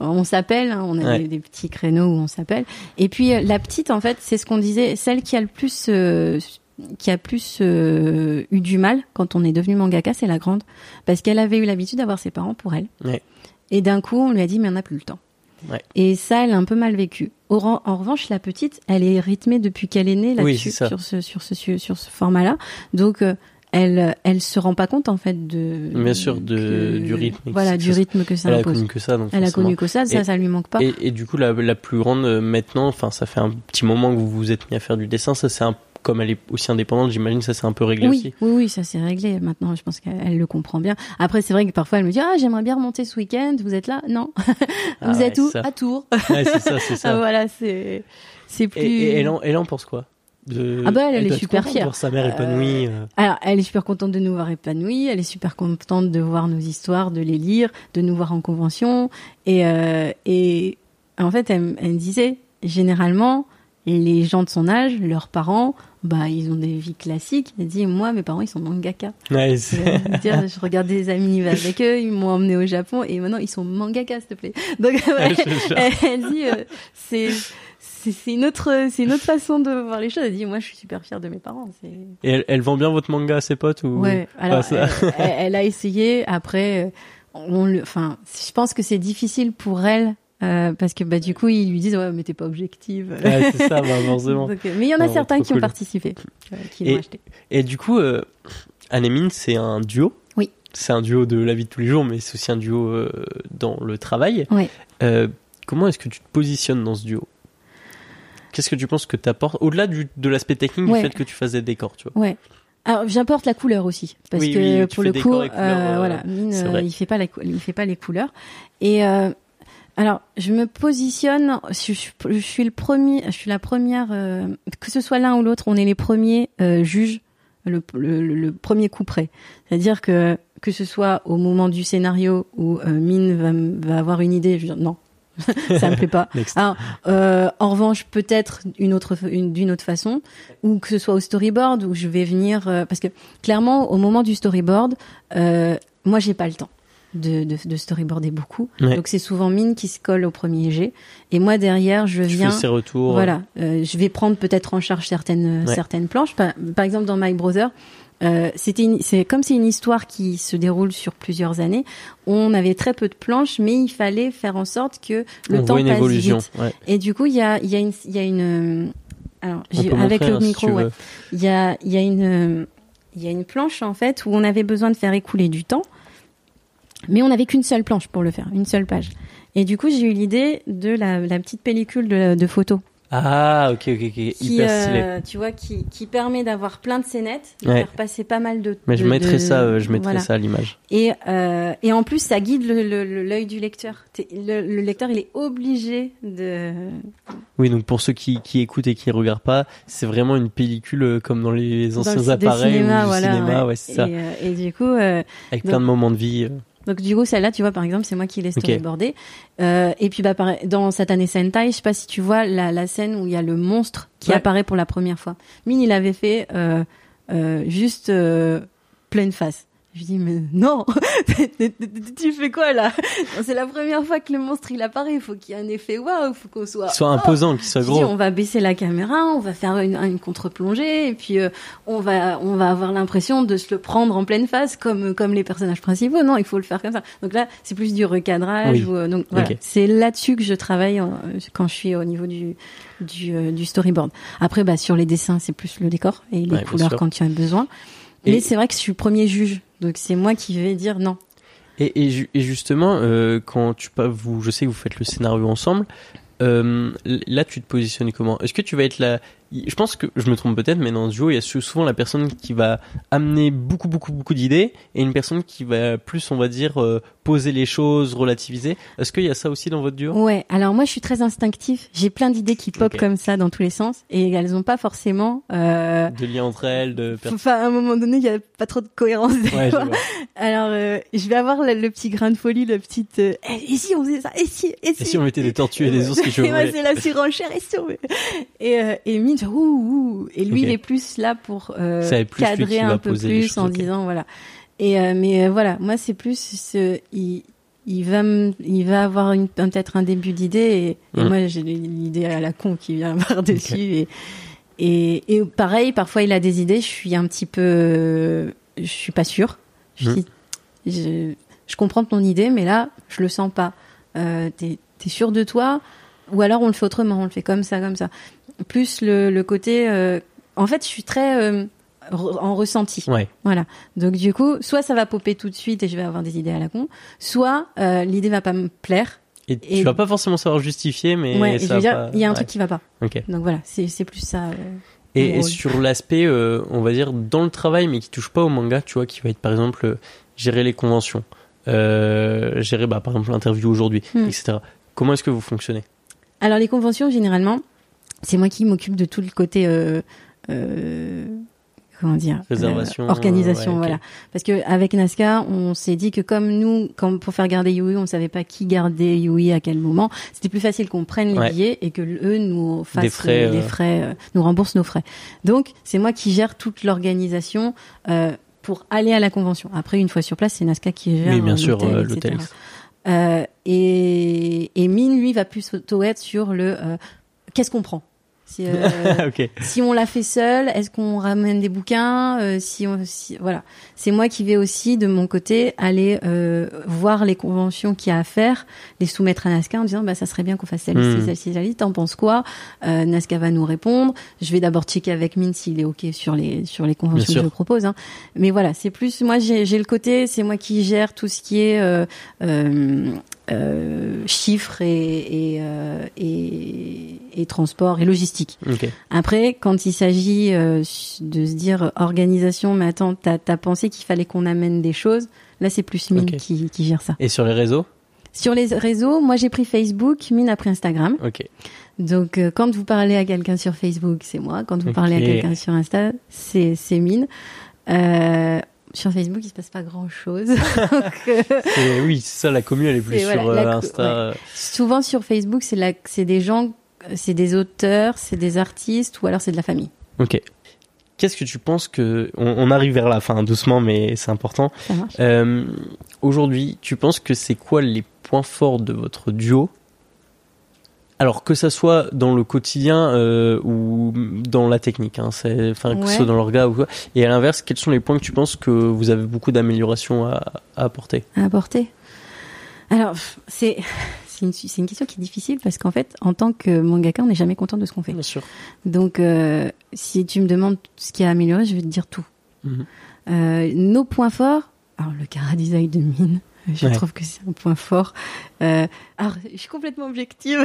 on s'appelle. hein, on a Ouais. des, des petits créneaux où on s'appelle. Et puis, la petite, en fait, c'est ce qu'on disait, celle qui a le plus, qui a plus euh, eu du mal quand on est devenu mangaka, c'est la grande, parce qu'elle avait eu l'habitude d'avoir ses parents pour elle. Ouais. Et d'un coup, on lui a dit, mais on n'a plus le temps. Ouais. Et ça, elle a un peu mal vécu. Ren- En revanche, la petite, elle est rythmée depuis qu'elle est née là-dessus, sur ce, sur ce, sur ce format-là. Donc, euh, elle, elle se rend pas compte en fait de. Bien sûr, de- que- du rythme Voilà, du rythme que ça Elle a connu que ça, donc Elle a connu que ça, ça, Et- ça lui manque pas. Et, et du coup, la, la plus grande euh, maintenant, enfin, ça fait un petit moment que vous vous êtes mis à faire du dessin. Ça, c'est un, comme elle est aussi indépendante, j'imagine, ça c'est un peu réglé Oui, aussi. oui, oui, ça c'est réglé. Maintenant, je pense qu'elle elle le comprend bien. Après, c'est vrai que parfois elle me dit ah j'aimerais bien remonter ce week-end. Vous êtes là? Non. Ah Vous ouais, êtes où? ça. À Tours. Ouais, c'est ça, c'est Ah, ça. voilà, c'est c'est plus. Et, et elle, en, pense quoi? De... Ah bah, elle, elle est super fière. voir sa mère épanouie. euh. Alors, elle est super contente de nous voir épanouis, elle est super contente de voir nos histoires, de les lire, de nous voir en convention. Et, euh, et en fait, elle, elle me disait, généralement, les gens de son âge, leurs parents, bah, ils ont des vies classiques. Elle dit, moi, mes parents, ils sont mangaka. Ouais, Je dire, regarde des amis avec eux, ils m'ont emmené au Japon et maintenant ils sont mangaka, s'il te plaît. Donc, ouais, elle, elle dit, euh, c'est, c'est, une autre, c'est une autre façon de voir les choses. Elle dit, moi, je suis super fière de mes parents. Et elle, elle vend bien votre manga à ses potes ou Ouais, alors elle, elle- elle a essayé. Après, on le, enfin, je pense que c'est difficile pour elle euh, parce que bah du coup ils lui disent ouais mais t'es pas objective. Ouais, c'est ça, bah, forcément. Donc, euh, mais il y en a Non, certains qui ont participé, euh, qui Et- l'ont acheté. Et du coup, euh, Anne et Mine, c'est un duo. Oui. C'est un duo de la vie de tous les jours, mais c'est aussi un duo dans le travail. Euh, comment est-ce que tu te positionnes dans ce duo? Qu'est-ce que tu penses que t'apportes Au-delà du, de l'aspect technique, Ouais. du fait que tu fasses des décors, tu vois? Ouais. Alors j'apporte la couleur aussi parce Oui, que oui, pour le coup, décor et couleur, euh, voilà, Mine, il fait pas la, cou- il fait pas les couleurs. Et euh, alors je me positionne, je, je- je suis le premier, je suis la première, euh, que ce soit l'un ou l'autre, on est les premiers euh, juges, le, le, le- premier coup près. C'est-à-dire que que ce soit au moment du scénario où euh, Mine va, va avoir une idée, je vais dire non, ça me plaît pas. Alors, euh, en revanche, peut-être une autre, une- d'une autre façon, ou que ce soit au storyboard où je vais venir, euh, parce que clairement, au moment du storyboard, euh, moi, j'ai pas le temps de, de, de storyboarder beaucoup. Ouais. Donc, c'est souvent Mine qui se colle au premier jet, et moi derrière, je viens. fais ses retours. Voilà, euh, je vais prendre peut-être en charge certaines Ouais. certaines planches. Par, par exemple, dans My Brother, euh, c'était c'est comme c'est une histoire qui se déroule sur plusieurs années. On avait très peu de planches, mais il fallait faire en sorte que le on temps voit une passe évolution. vite. Ouais. Et du coup, il y a il y a une il y a une euh, alors avec le hein, micro. Il y a il y a une euh, il y a une planche en fait où on avait besoin de faire écouler du temps, mais on n'avait qu'une seule planche pour le faire, une seule page. Et du coup, j'ai eu l'idée de la, la petite pellicule de, de photos Ah, ok, ok, ok. qui, Hyper stylé. euh, tu vois, qui, qui permet d'avoir plein de scénettes, de Ouais. faire passer pas mal de. Mais je de- mettrai de- ça, euh, je mettrai voilà. ça à l'image. Et, euh, et en plus, ça guide le- le- le- l'œil du lecteur. Le, le lecteur, il est obligé de. Oui, donc pour ceux qui, qui écoutent et qui regardent pas, c'est vraiment une pellicule euh, comme dans les anciens appareils cinéma, ou du voilà, cinéma, ouais. ouais, c'est ça. Et, et du coup, Avec donc- plein de moments de vie. Donc du coup, celle-là, tu vois, par exemple, c'est moi qui l'ai storyboardée. Euh, et puis, bah, dans Satane Sentai, je sais pas si tu vois la, la scène où il y a le monstre qui Ouais. apparaît pour la première fois. Mine, il avait fait euh, euh, juste euh, pleine face. Je lui dis mais non, tu fais quoi là? C'est la première fois que le monstre il apparaît. Il faut qu'il y ait un effet waouh. Il faut qu'on soit. Soit imposant, qu'il soit Je dis, gros. on va baisser la caméra, on va faire une, une contre-plongée, et puis euh, on va on va avoir l'impression de se le prendre en pleine face comme comme les personnages principaux. Non, il faut le faire comme ça. Donc là, c'est plus du recadrage. Oui. ou, euh, donc voilà, c'est là-dessus que je travaille quand je suis au niveau du du, euh, du storyboard. Après, bah sur les dessins, c'est plus le décor et les Ouais, couleurs quand tu as besoin. Et- Mais c'est vrai que je suis le premier juge, donc c'est moi qui vais dire non. Et, et, ju- et justement, euh, quand tu pas vous, je sais que vous faites le scénario ensemble. euh, là, tu te positionnes comment? Est-ce que tu vas être la Je pense que je me trompe peut-être, mais dans ce duo, il y a sou- souvent la personne qui va amener beaucoup, beaucoup, beaucoup d'idées et une personne qui va plus, on va dire, euh, poser les choses, relativiser. Est-ce qu'il y a ça aussi dans votre duo? Ouais, alors moi je suis très instinctif. J'ai plein d'idées qui pop comme ça dans tous les sens et elles ont pas forcément. Euh... De liens entre elles, de Enfin, à un moment donné, il y a pas trop de cohérence. des Ouais. Alors, euh, je vais avoir le, le petit grain de folie, le petit. euh, Eh, et si on faisait ça? Et si? Et si, Et si on mettait des tortues et des ours qui c'est la surenchère. Et si on... Et, euh, et Mine, ouh, ouh. Et lui, il est plus là pour euh, plus cadrer un peu plus en disant voilà. Et euh, mais euh, voilà, moi c'est plus ce, il, il va me, il va avoir peut-être un début d'idée et, et Mhm. moi j'ai l'idée à la con qui vient par dessus et, et et pareil parfois il a des idées, je suis un petit peu, je suis pas sûre. Je, je comprends ton idée, mais là je le sens pas. Euh, T'es es sûr de toi ou alors on le fait autrement, on le fait comme ça, comme ça. Plus le, le côté, euh, en fait, je suis très, euh, re- en ressenti. Ouais. Voilà. Donc du coup, soit ça va popper tout de suite et je vais avoir des idées à la con, soit euh, l'idée va pas me plaire. Et, Et- tu vas pas forcément savoir justifier, mais ouais, ça je veux dire, pas- il y a un ouais. truc qui va pas. Donc voilà, c'est plus ça. Et, sur l'aspect, on va dire, dans le travail, mais qui touche pas au manga, tu vois, qui va être par exemple gérer les conventions, gérer bah, par exemple l'interview aujourd'hui, Hmm. etc. Comment est-ce que vous fonctionnez? Alors les conventions, généralement, c'est moi qui m'occupe de tout le côté. euh, euh, Comment dire Réservation, euh, organisation, ouais, ok. voilà. Parce que avec Nazca, on s'est dit que comme nous, comme pour faire garder Yui, on savait pas qui garder Yui à quel moment, c'était plus facile qu'on prenne les Ouais. billets et que eux nous fassent Des frais, euh, des euh. frais, euh, nous remboursent nos frais. Donc c'est moi qui gère toute l'organisation euh, pour aller à la convention. Après, une fois sur place, c'est Nazca qui gère Oui, bien sûr, l'hôtel, et, et Mine, lui, va plus auto être sur le euh, qu'est-ce qu'on prend? Si, euh, ok. si on l'a fait seul, est-ce qu'on ramène des bouquins euh, Si on, si- voilà, c'est moi qui vais aussi de mon côté aller euh, voir les conventions qu'il y a à faire, les soumettre à Nazca en disant bah ça serait bien qu'on fasse celle-ci, Hmm. celle-ci, celle-ci. T'en penses quoi? Euh, Nazca va nous répondre. Je vais d'abord checker avec Mine s'il est ok sur les sur les conventions que je propose. Hein. Mais voilà, c'est plus moi j'ai j'ai le côté, c'est moi qui gère tout ce qui est euh, euh, euh, chiffres et et, euh, et et transport et logistique. Ok. Après, quand il s'agit euh, de se dire euh, organisation, mais attends, t'as as pensé qu'il fallait qu'on amène des choses? Là, c'est plus Mine qui, qui gère ça. Et sur les réseaux? Sur les réseaux, moi j'ai pris Facebook, Mine a pris Instagram. Ok. Donc euh, quand vous parlez à quelqu'un sur Facebook, c'est moi. Quand vous parlez à quelqu'un sur Insta, c'est c'est Mine. Euh, sur Facebook, il se passe pas grand chose. Et oui, c'est ça, la commune, elle est plus sur voilà, euh, Insta. Souvent sur Facebook, c'est la- c'est des gens, c'est des auteurs, c'est des artistes ou alors c'est de la famille. Ok. Qu'est-ce que tu penses que. On, on arrive vers la fin, doucement, mais c'est important. Ça marche. Euh, Aujourd'hui, tu penses que c'est quoi les points forts de votre duo? Alors que ça soit dans le quotidien euh, ou dans la technique, hein, c'est- enfin que ce soit dans l'orga ou quoi. Et à l'inverse, quels sont les points que tu penses que vous avez beaucoup d'améliorations à, à apporter? À apporter? Alors, c'est c'est une, c'est une question qui est difficile parce qu'en fait, en tant que mangaka, on n'est jamais content de ce qu'on fait. Bien sûr. Donc, euh, si tu me demandes ce qui a amélioré, je vais te dire tout. Mhm. Euh, nos points forts, alors le cara design de mine, je Ouais. trouve que c'est un point fort. Euh, alors, je suis complètement objective.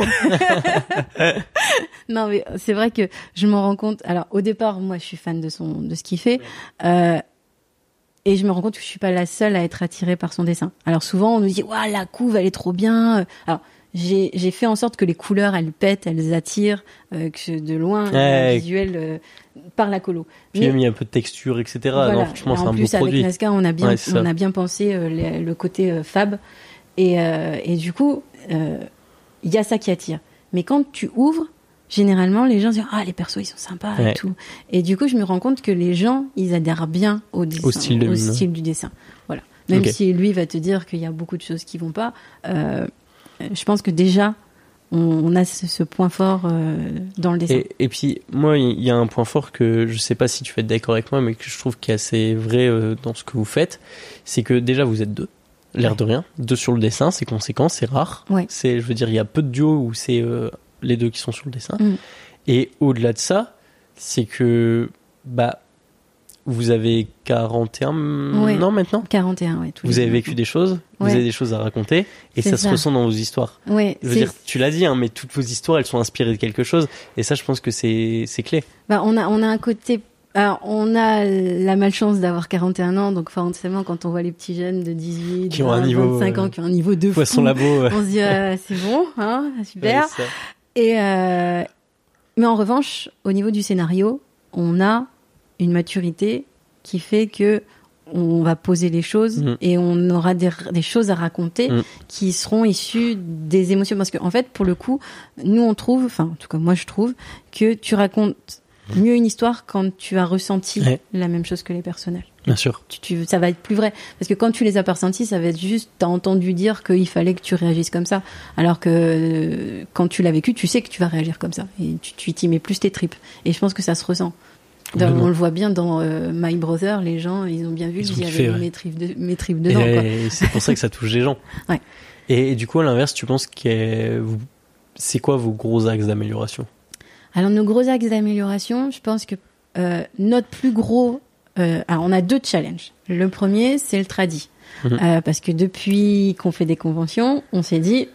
non, mais c'est vrai que je m'en rends compte. Alors, au départ, moi, je suis fan de son, de ce qu'il fait. Euh, et je me rends compte que je suis pas la seule à être attirée par son dessin. Alors souvent on nous dit waouh la couve elle est trop bien. Alors j'ai j'ai fait en sorte que les couleurs elles pètent, elles attirent, euh, que de loin Ouais. le visuel euh, par la colo. Puis Mais- il y a mis un peu de texture, etc. voilà. Non, franchement, c'est en un beau plus, avec produit. Nazca, on a bien, Ouais, on a bien pensé euh, le côté euh, fab. Et, euh, et du coup, il y a ça qui attire. Mais quand tu ouvres, généralement, les gens disent Ah, les persos, ils sont sympas Ouais. et tout. Et du coup, je me rends compte que les gens, ils adhèrent bien au dessin, Au style de du dessin. Voilà. Même si lui va te dire qu'il y a beaucoup de choses qui vont pas, je pense que déjà, on, on a ce, ce point fort euh, dans le dessin. Et, et puis, moi, il y a un point fort que je sais pas si tu vas être d'accord avec moi, mais que je trouve qui est assez vrai euh, dans ce que vous faites. C'est que déjà, vous êtes deux. L'air Ouais. de rien. Deux sur le dessin, c'est conséquent, c'est rare. Ouais. C'est, je veux dire, il y a peu de duos où c'est euh, les deux qui sont sur le dessin. Mm. Et au-delà de ça, c'est que, bah, vous avez 41 Ouais. ans maintenant. 41, ouais. tous Vous avez vécu des choses, vous avez des choses à raconter, et ça, se ressent dans vos histoires. Ouais, Je veux dire, tu l'as dit, hein, mais toutes vos histoires, elles sont inspirées de quelque chose, et ça, je pense que c'est clé. Bah, on a, on a un côté. Alors, on a la malchance d'avoir 41 ans, donc forcément, quand on voit les petits jeunes de 18, Qui ont un 20, niveau, 25 ans, euh, qui ont un niveau de Poisson fou, labo. on se dit, euh, c'est bon, hein, super. Et euh, mais en revanche, au niveau du scénario, on a une maturité qui fait que on va poser les choses Mhm. et on aura des, des choses à raconter Mhm. qui seront issues des émotions. Parce qu'en en fait, pour le coup, nous on trouve, enfin en tout cas moi je trouve, que tu racontes mieux une histoire quand tu as ressenti Ouais. la même chose que les personnels. Bien sûr. Tu, tu- ça va être plus vrai. Parce que quand tu les as pas ressentis, ça va être juste, t'as entendu dire qu'il fallait que tu réagisses comme ça. Alors que euh, quand tu l'as vécu, tu sais que tu vas réagir comme ça. Et tu tu t'y mets plus tes tripes. Et je pense que ça se ressent. Dans- on le voit bien dans euh, My Brother, les gens, ils ont bien vu j'y kiffé, avais ouais. mes tripes, de- mes tripes dedans. et c'est pour ça que ça touche les gens. Ouais. Et, et du coup, à l'inverse, tu penses que c'est quoi vos gros axes d'amélioration? Alors nos gros axes d'amélioration, je pense que euh, notre plus gros euh, alors on a deux challenges. Le premier, c'est le tradi. Mhm. Parce que depuis qu'on fait des conventions, on s'est dit,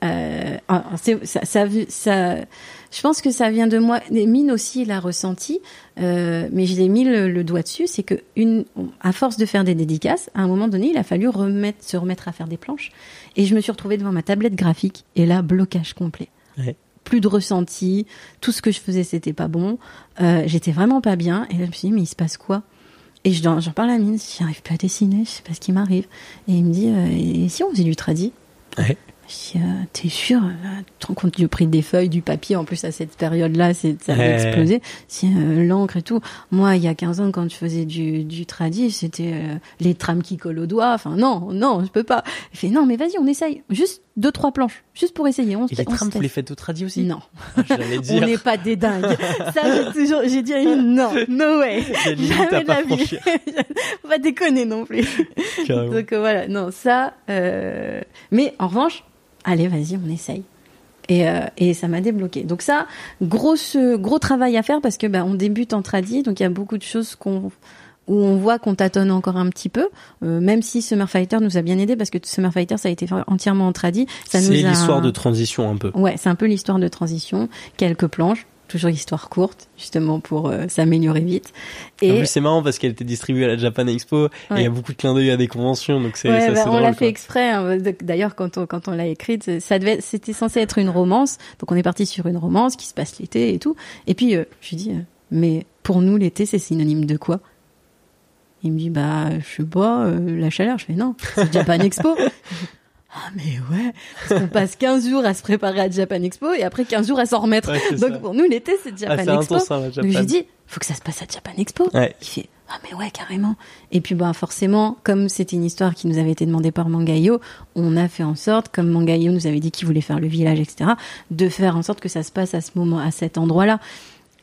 ah, c'est- ça, ça, ça- je pense que ça vient de moi. Mine aussi l'a ressenti, euh, mais j'ai mis le, le doigt dessus. C'est que une, à force de faire des dédicaces, à un moment donné, il a fallu remettre, se remettre à faire des planches. Et je me suis retrouvée devant ma tablette graphique et là, blocage complet. Ouais. Plus de ressenti, tout ce que je faisais, c'était pas bon. Euh, J'étais vraiment pas bien. Et là, je me suis dit, mais il se passe quoi? Et je- j'en parle à Mine, j'arrive plus à dessiner, je sais pas ce qui m'arrive. Et il me dit, euh, et si on faisait du tradi Ouais. Je dis, euh, t'es sûr Tu te rends compte du prix des feuilles, du papier En plus, à cette période-là, c'est, ça avait Ouais. explosé. Si, euh, l'encre et tout. Moi, il y a 15 ans, quand je faisais du, du tradi, c'était euh, les trames qui collent au doigt. Enfin, non, non, je peux pas. Il fait, non, mais vas-y, on essaye. Juste deux, trois planches. Juste pour essayer. On, Et les on trames, se vous les faites au tradi aussi Non, J'allais on dire. n'est pas des dingues. Ça, j'ai toujours, j'ai dit à une, non, no way. Jamais de pas la vie. pas déconner non plus. Carrément. Donc euh, voilà, non, ça. euh, Mais en revanche, allez, vas-y, on essaye. Et, euh, et ça m'a débloqué. Donc ça, grosse, gros travail à faire parce que bah, on débute en tradi, donc il y a beaucoup de choses qu'on où on voit qu'on tâtonne encore un petit peu, euh, même si Summer Fighter nous a bien aidé parce que Summer Fighter ça a été entièrement en tradi. Ça C'est nous a- l'histoire de transition un peu. Ouais, c'est un peu l'histoire de transition, quelques planches, toujours histoire courte, justement pour euh, s'améliorer vite. En Et plus, c'est marrant parce qu'elle était distribuée à la Japan Expo et il y a beaucoup de clins d'œil à des conventions, donc c'est Ouais, ça, bah, c'est on l'a fait exprès. hein. D'ailleurs, quand on quand on l'a écrite, ça devait, c'était censé être une romance. Donc on est parti sur une romance qui se passe l'été et tout. Et puis euh, je lui dis, euh, mais pour nous l'été c'est synonyme de quoi? Il me dit, bah je sais pas, euh, la chaleur. Je fais non, c'est Japan Expo. Ah mais ouais, parce qu'on passe 15 jours à se préparer à Japan Expo et après 15 jours à s'en remettre. Ouais, Donc ça. pour nous l'été c'est Ah, Japan c'est Expo. intense, hein, Japan. Donc j'ai dit, faut que ça se passe à Japan Expo. Ouais. Il fait ah mais ouais carrément. Et puis bah forcément comme c'était une histoire qui nous avait été demandée par Mangayo, on a fait en sorte comme Mangayo nous avait dit qu'il voulait faire le village etc. de faire en sorte que ça se passe à ce moment à cet endroit là.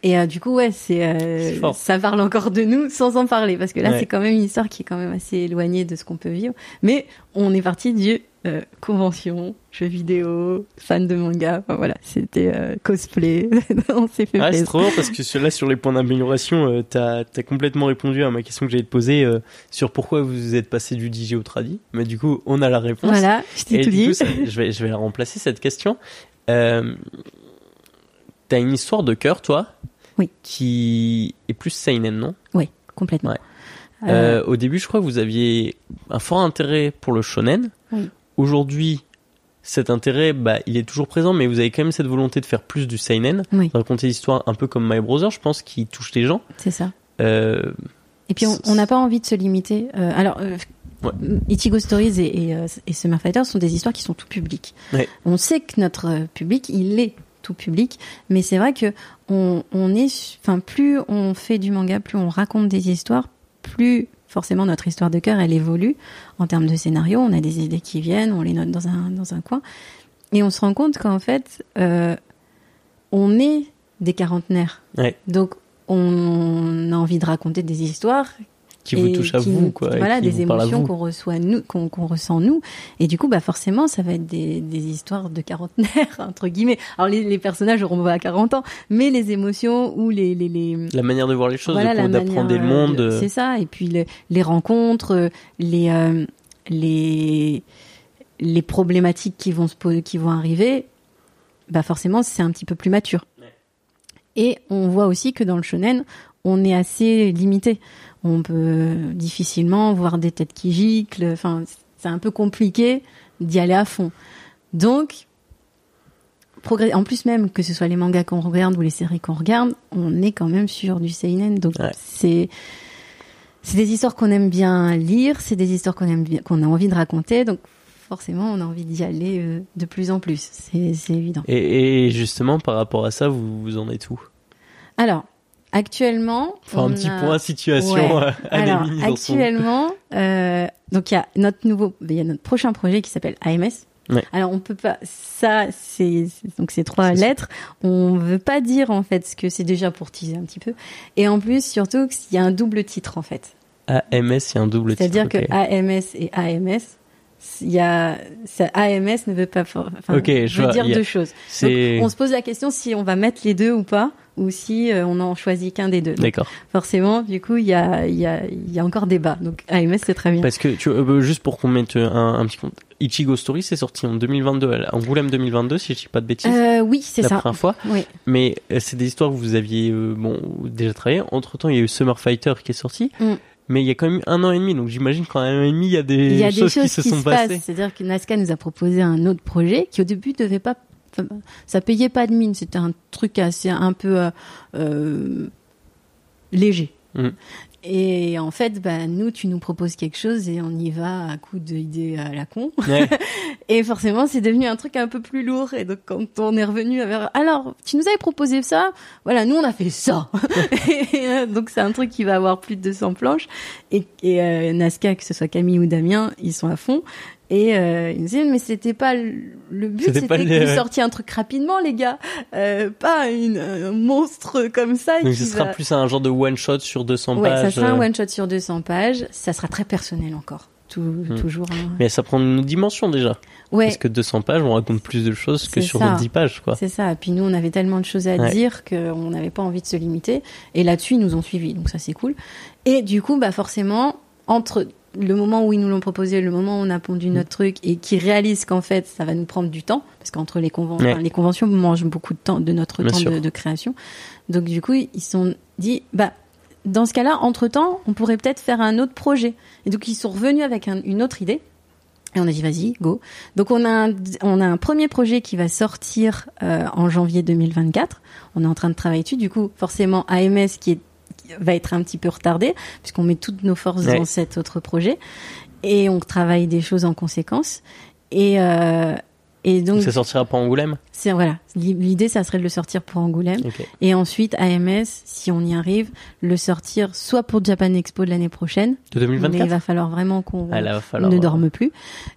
Et euh, du coup ouais c'est euh, ça parle encore de nous sans en parler parce que là Ouais. c'est quand même une histoire qui est quand même assez éloignée de ce qu'on peut vivre. Mais on est parti du euh, convention, jeux vidéo, fan de manga, enfin, voilà, c'était euh, cosplay, on s'est fait Ah, c'est trop parce que là, sur les points d'amélioration, euh, t'as as complètement répondu à ma question que j'allais te poser euh, sur pourquoi vous êtes passé du DJ au tradi. Mais du coup, on a la réponse. Voilà, je t'ai tout du dit. coup, ça- je, vais, je vais la remplacer cette question. T'as une histoire de cœur, toi Oui. Qui est plus seinen, non? Oui, complètement. Ouais. Euh, Euh, Au début, je crois que vous aviez un fort intérêt pour le shonen. Oui. Aujourd'hui, cet intérêt, bah, il est toujours présent, mais vous avez quand même cette volonté de faire plus du seinen, Oui. de raconter l'histoire un peu comme My Brother, je pense, qui touche les gens. c'est ça. Euh, Et puis on- n'a pas envie de se limiter. euh, alors, euh, Ouais. Ichigo Stories et, et, euh, et Summer Fighter sont des histoires qui sont tout. Ouais. On sait que notre public, il est tout public, mais c'est vrai que on, on est, enfin plus on fait du manga, plus on raconte des histoires, plus forcément notre histoire de cœur elle évolue en termes de scénario. On a des idées qui viennent, on les note dans un dans un coin, et on se rend compte qu'en fait, euh, on est des quarantenaires. Ouais. Donc on a envie de raconter des histoires qui vous et touche à qui vous, quoi. et Voilà, qui des émotions qu'on reçoit nous, qu'on ressent nous. Et du coup, bah forcément, ça va être des, des histoires de quarantenaires entre guillemets. Alors les, les personnages auront pas à 40 ans, mais les émotions ou les les, les La manière de voir les choses, voilà, d'apprendre le monde. euh, de- C'est ça. Et puis le- les rencontres, les euh, les les problématiques qui vont se qui vont arriver, bah forcément c'est un petit peu plus mature. Et on voit aussi que dans le shonen, on est assez limité. On peut difficilement voir des têtes qui giclent. Enfin, c'est un peu compliqué d'y aller à fond. Donc, progrès- en plus même que ce soit les mangas qu'on regarde ou les séries qu'on regarde, on est quand même sur du seinen. Donc Ouais. c'est c'est des histoires qu'on aime bien lire, c'est des histoires qu'on aime bien, qu'on a envie de raconter. Donc forcément, on a envie d'y aller euh, de plus en plus. C'est c'est évident. Et, et justement, par rapport à ça, vous, vous en êtes où? Alors actuellement, Enfin, un petit a- point situation Ouais. euh, à Alors, actuellement, euh, donc il y a notre nouveau, il y a notre prochain projet qui s'appelle AMS. Ouais. Alors on peut pas, ça c'est donc ces trois lettres, on veut pas dire en fait ce que c'est déjà pour teaser un petit peu. Et en plus surtout qu'il y a un double titre en fait. AMS, il y a un double titre. C'est-à-dire ok. que AMS et AMS, il y a ça, AMS ne veut pas, enfin, Ok, je veut vois, dire a- deux choses. Donc, on se pose la question si on va mettre les deux ou pas, ou si euh, on en choisit qu'un des deux. D'accord. forcément, du coup, il y a, il y, a, il y a encore débat. Donc AMS, c'est très bien. Parce que, tu, euh, juste pour qu'on mette euh, un, un petit compte, Ichigo Story, c'est sorti en 2022, à Angoulême 2022, si je dis pas de bêtises, Euh, oui, c'est la ça. première fois. Oui. Mais c'est des histoires que vous aviez bon, déjà travaillé. Entre temps, il y a eu Summer Fighter qui est sorti. Mm. Mais il y a quand même un an et demi, donc j'imagine qu'en un an et demi, il y a des, y a des choses, choses qui se sont passent. passées. C'est-à-dire que Nazca nous a proposé un autre projet qui au début devait pas, ça payait pas de mine. C'était un truc assez un peu euh, euh, léger. Mm. Et en fait, bah, nous, tu nous proposes quelque chose et on y va à coup d'idées à la con. Ouais. Et forcément, c'est devenu un truc un peu plus lourd. Et donc, quand on est revenu vers, alors, tu nous avais proposé ça. Voilà, nous, on a fait ça. et, euh, donc, c'est un truc qui va avoir plus de 200 planches. Et, et euh, Nazca, que ce soit Camille ou Damien, ils sont à fond. Et euh, ils me disaient, mais c'était pas le but, C'était que le- vous sortiez un truc rapidement, les gars. Euh, pas une, un monstre comme ça. Donc qui ce sera plus un genre de one shot sur 200 Ouais, pages. ça sera un euh, one shot sur 200 pages. Ça sera très personnel encore. Tout, Hmm. Toujours. hein. Mais ça prend une dimension déjà. Ouais. Parce que 200 pages, on raconte plus de choses que sur ça. 10 pages, quoi. C'est ça. Et puis nous, on avait tellement de choses à Ouais. dire qu'on n'avait pas envie de se limiter. Et là-dessus, ils nous ont suivis. Donc ça, c'est cool. Et du coup, bah forcément, entre le moment où ils nous l'ont proposé, le moment où on a pondu Mm. notre truc et qu'ils réalisent qu'en fait, ça va nous prendre du temps, parce qu'entre les conventions, Ouais. les conventions mangent beaucoup de temps, de notre Bien temps de, de création. Donc du coup, ils se sont dit, bah dans ce cas-là, entre temps, on pourrait peut-être faire un autre projet. Et donc ils sont revenus avec un- une autre idée. Et on a dit vas-y, go. Donc on a un, on a un premier projet qui va sortir euh, en janvier 2024. On est en train de travailler dessus. Du coup, forcément, AMS qui, est, qui va être un petit peu retardé puisqu'on met toutes nos forces Ouais. dans cet autre projet et on travaille des choses en conséquence. Et euh, et donc Ça sortira en Angoulême? C'est voilà, l'idée ça serait de le sortir pour Angoulême Ok. et ensuite AMS, si on y arrive, le sortir soit pour Japan Expo de l'année prochaine, De mais il 2024 va falloir vraiment qu'on Ah, falloir. ne euh, dorme plus,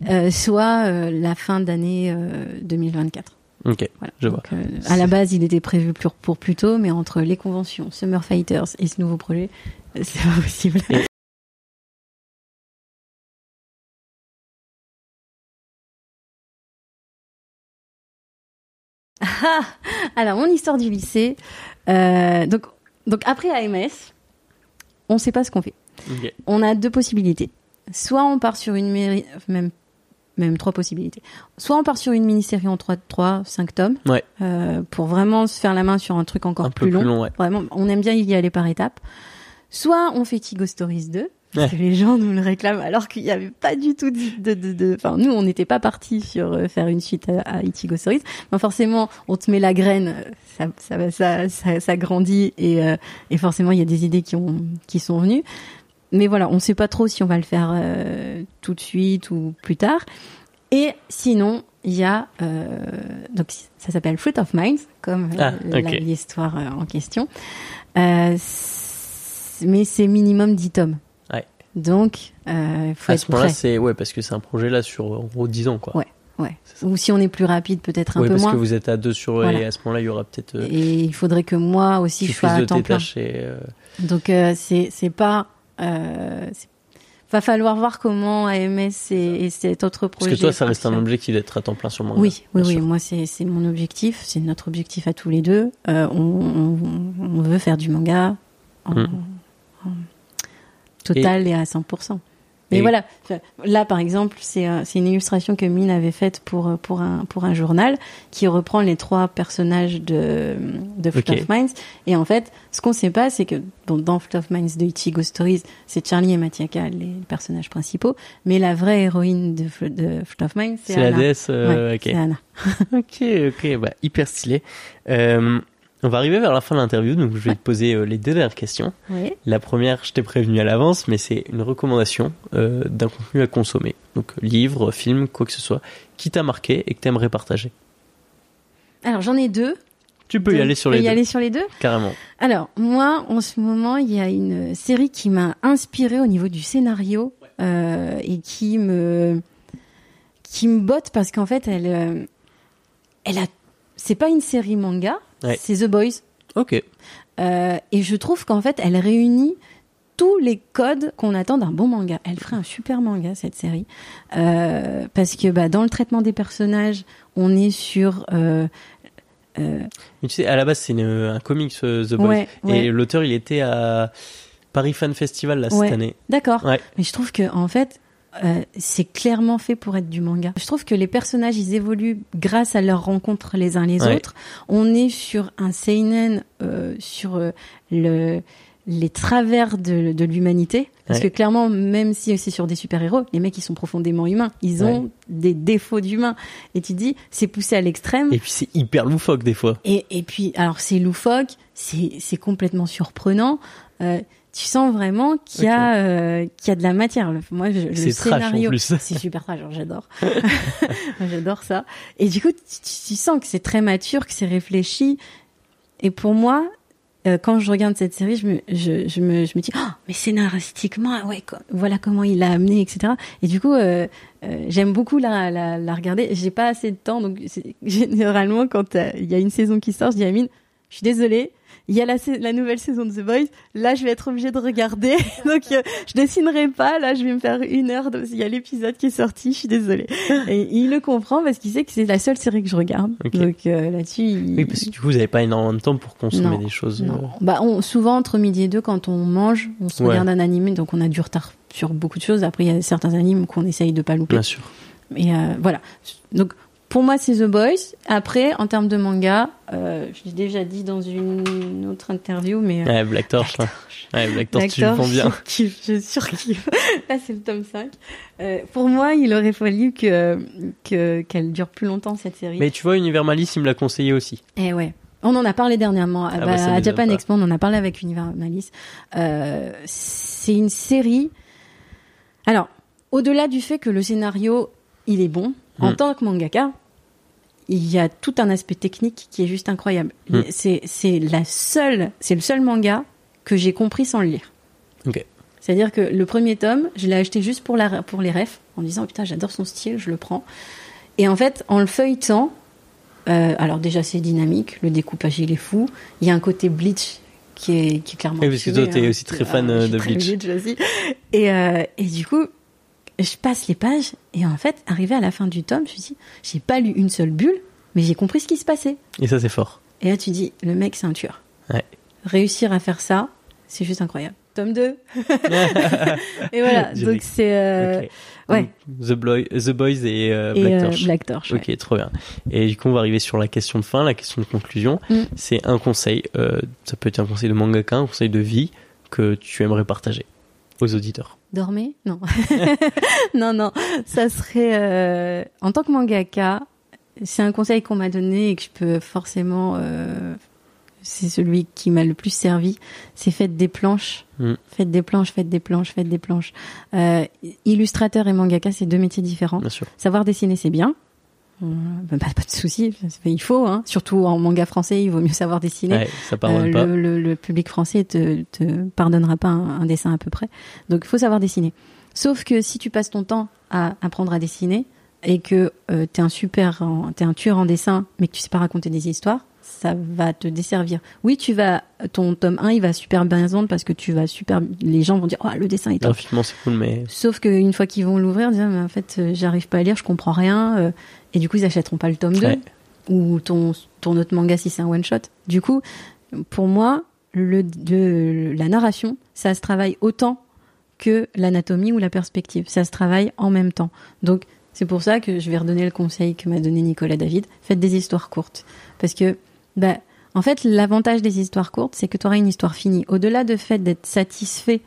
euh, soit euh, la fin d'année euh, 2024. Ok, Voilà. je vois. Donc, euh, à la base, il était prévu pour, pour plus tôt, mais entre les conventions, Summer Fighters et ce nouveau projet, euh, c'est pas possible. Et- Ah, Alors, mon histoire du lycée. euh, donc, donc, après AMS, on ne sait pas ce qu'on fait. On a deux possibilités. Soit on part sur une mairie, même, même trois possibilités. Soit on part sur une mini-série en 3, 3 5 tomes. Ouais. euh, pour vraiment se faire la main sur un truc encore Un peu plus long. plus long, ouais. Vraiment, on aime bien y aller par étapes. Soit on fait Tigo Stories 2. Parce que les gens nous le réclament alors qu'il n'y avait pas du tout de, de, de, de- enfin, nous, on n'était pas partis sur euh, faire une suite à, à Ichigo Stories. Mais forcément, on te met la graine, euh, ça, ça, ça, ça grandit et, euh, et forcément, il y a des idées qui ont, qui sont venues. Mais voilà, on ne sait pas trop si on va le faire euh, tout de suite ou plus tard. Et sinon, il y a euh, donc ça s'appelle Fruit of Minds, comme euh, Ah, l'histoire en question. Mais c'est minimum 10 tomes. Ouais. Donc, il faut À être ce moment-là, prêt. c'est ouais, parce que c'est un projet là sur en gros 10 ans, quoi. Ouais. Ouais. Ou si on est plus rapide, peut-être un peu parce moins. que vous êtes à deux sur Voilà. et à ce moment-là, il y aura peut-être euh, Et il faudrait que moi aussi je sois à temps plein. et, euh, Donc euh, c'est c'est pas. Euh, va falloir voir comment AMS et, et cet autre projet. Parce que toi, ça reste un objectif d'être à temps plein sur le manga. Oui, oui, oui. sûr. Moi, c'est mon objectif. C'est notre objectif à tous les deux. Euh, on, on, on veut faire du manga en, Mm. en total et, à 100%. Mais Et- voilà, là par exemple, c'est euh, c'est une illustration que Mine avait faite pour, euh, pour, un, pour un journal qui reprend les trois personnages de, de of Minds. Et en fait, ce qu'on sait pas, c'est que bon, dans Fruit of Minds de Ichigo Stories, c'est Charlie et Matiaka, les personnages principaux. Mais la vraie héroïne de, Fr- de Fruit of Minds, c'est C'est la Anna. déesse. euh, Ouais, ok. c'est Anna. Ok, ok, bah, hyper stylé. Euh, on va arriver vers la fin de l'interview, donc je vais te poser euh, les deux dernières questions. Oui. La première, je t'ai prévenu à l'avance, mais c'est une recommandation euh, d'un contenu à consommer. Donc livre, film, quoi que ce soit, qui t'a marqué et que t'aimerais partager. Alors j'en ai deux. Tu peux y aller sur les y deux, aller sur les deux. carrément. Alors moi, en ce moment, il y a une série qui m'a inspirée au niveau du scénario euh, et qui me qui me botte parce qu'en fait, elle euh, elle a c'est pas une série manga, Ouais. c'est The Boys. Ok. Euh, et je trouve qu'en fait, elle réunit tous les codes qu'on attend d'un bon manga. Elle ferait un super manga cette série Euh, parce que bah, dans le traitement des personnages, on est sur euh, euh, Mais tu sais, à la base, c'est un comics, The Boys. ouais, ouais. Et l'auteur, il était à Paris Fan Festival là, Ouais. cette année. D'accord. Mais je trouve que en fait, euh, c'est clairement fait pour être du manga. Je trouve que les personnages, ils évoluent grâce à leurs rencontres les uns les Ouais. autres. On est sur un seinen euh, sur euh, le les travers de, de l'humanité. Parce Ouais. que clairement, même si c'est sur des super-héros, les mecs, ils sont profondément humains. Ils ont Ouais. des défauts d'humains. Et tu dis, c'est poussé à l'extrême. Et puis, c'est hyper loufoque des fois. Et, et puis, alors c'est loufoque, c'est c'est complètement surprenant. Euh, tu sens vraiment qu'il y a euh, qu'il y a de la matière. Moi, je, le scénario, c'est super trash. genre, J'adore, j'adore ça. Et du coup, tu, sens que c'est très mature, que c'est réfléchi. Et pour moi, euh, quand je regarde cette série, je me, je, je me, je me dis, oh, mais scénaristiquement, ouais, co- voilà comment il l'a amené, etc. Et du coup, euh, euh, j'aime beaucoup la, la, la regarder. J'ai pas assez de temps, donc généralement, quand il y a une saison qui sort, je dis à Amine, je suis désolée. Il y a la, nouvelle saison de The Boys. Là, je vais être obligée de regarder. Donc, euh, je dessinerai pas. Là, je vais me faire une heure. De... Il y a l'épisode qui est sorti. Je suis désolée. Et il le comprend parce qu'il sait que c'est la seule série que je regarde. Donc euh, là-dessus, il... Oui, parce que du coup, vous avez pas énormément de temps pour consommer Non. des choses. euh, Non. Bah, on, souvent, entre midi et deux, quand on mange, on se Ouais. regarde un animé, donc on a du retard sur beaucoup de choses. Après, il y a certains animes qu'on essaye de pas louper. Bien sûr. Et euh, voilà. Donc, pour moi, c'est The Boys. Après, en termes de manga, euh, je l'ai déjà dit dans une autre interview, mais... euh, Ouais, Black Torch. Black ouais. Ouais, Black Torch, tu le Black prends Torch, bien. Je kiffe, je surkiffe. Là, c'est le tome 5. Euh, pour moi, il aurait fallu que que- qu'elle dure plus longtemps, cette série. Mais tu vois, Univers Malice, il me l'a conseillé aussi. Eh ouais. On en a parlé dernièrement. Ah Bah, bah, ça à Japan pas. Expo, on en a parlé avec Univers Malice. C'est une série. Alors, au-delà du fait que le scénario, il est bon, en Mm. tant que mangaka, il y a tout un aspect technique qui est juste incroyable. Mm. C'est, c'est la seule, c'est le seul manga que j'ai compris sans le lire. C'est-à-dire que le premier tome, je l'ai acheté juste pour, la, pour les refs, en disant putain, j'adore son style, je le prends. Et en fait, en le feuilletant, euh, alors déjà c'est dynamique, le découpage il est fou. Il y a un côté Bleach qui est, qui est clairement. Oui, parce que toi, t'es hein. aussi très Ah, fan, euh, de très Bleach. aussi. Et, euh, et du coup, je passe les pages et en fait, arrivé à la fin du tome, je me suis dit, j'ai pas lu une seule bulle, mais j'ai compris ce qui se passait. Et ça, c'est fort. Et là, tu dis, le mec, c'est un tueur. Ouais. Réussir à faire ça, c'est juste incroyable. Tome 2. et voilà, donc c'est. euh, ouais. The, Boy- The Boys et, euh, et Black euh, Torch. Black Torch. ouais. Ok, trop bien. Et du coup, on va arriver sur la question de fin, la question de conclusion. Mm. C'est un conseil. euh, ça peut être un conseil de mangaka, un conseil de vie que tu aimerais partager aux auditeurs. Dormez? Non. non, non. Ça serait. euh, En tant que mangaka, c'est un conseil qu'on m'a donné et que je peux forcément. euh, C'est celui qui m'a le plus servi. C'est faites des planches. Mm. Faites des planches, faites des planches, faites des planches. Euh, illustrateur et mangaka, c'est deux métiers différents. Bien sûr. Savoir dessiner, c'est bien. Euh, bah, pas, pas de souci, il faut. Hein. Surtout en manga français, il vaut mieux savoir dessiner. Ouais, ça pardonne Euh, pas. le, le- le public français te, te pardonnera pas un, un dessin à peu près. Donc il faut savoir dessiner. Sauf que si tu passes ton temps à apprendre à dessiner et que euh, t'es un super, t'es un tueur en dessin, mais que tu sais pas raconter des histoires, ça va te desservir. Oui, tu vas, ton tome 1, il va super bien se vendre parce que tu vas super, les gens vont dire, oh, le dessin est top. C'est cool, mais Sauf qu'une fois qu'ils vont l'ouvrir, Ah, mais en fait, euh, j'arrive pas à lire, je comprends rien. Et du coup, ils achèteront pas le tome 2 Ouais. ou ton, ton autre manga si c'est un one shot. Du coup, pour moi, le, le- la narration, ça se travaille autant que l'anatomie ou la perspective. Ça se travaille en même temps. Donc, c'est pour ça que je vais redonner le conseil que m'a donné Nicolas David. Faites des histoires courtes. Parce que, bah, en fait, l'avantage des histoires courtes, c'est que tu auras une histoire finie. Au-delà du fait d'être satisfait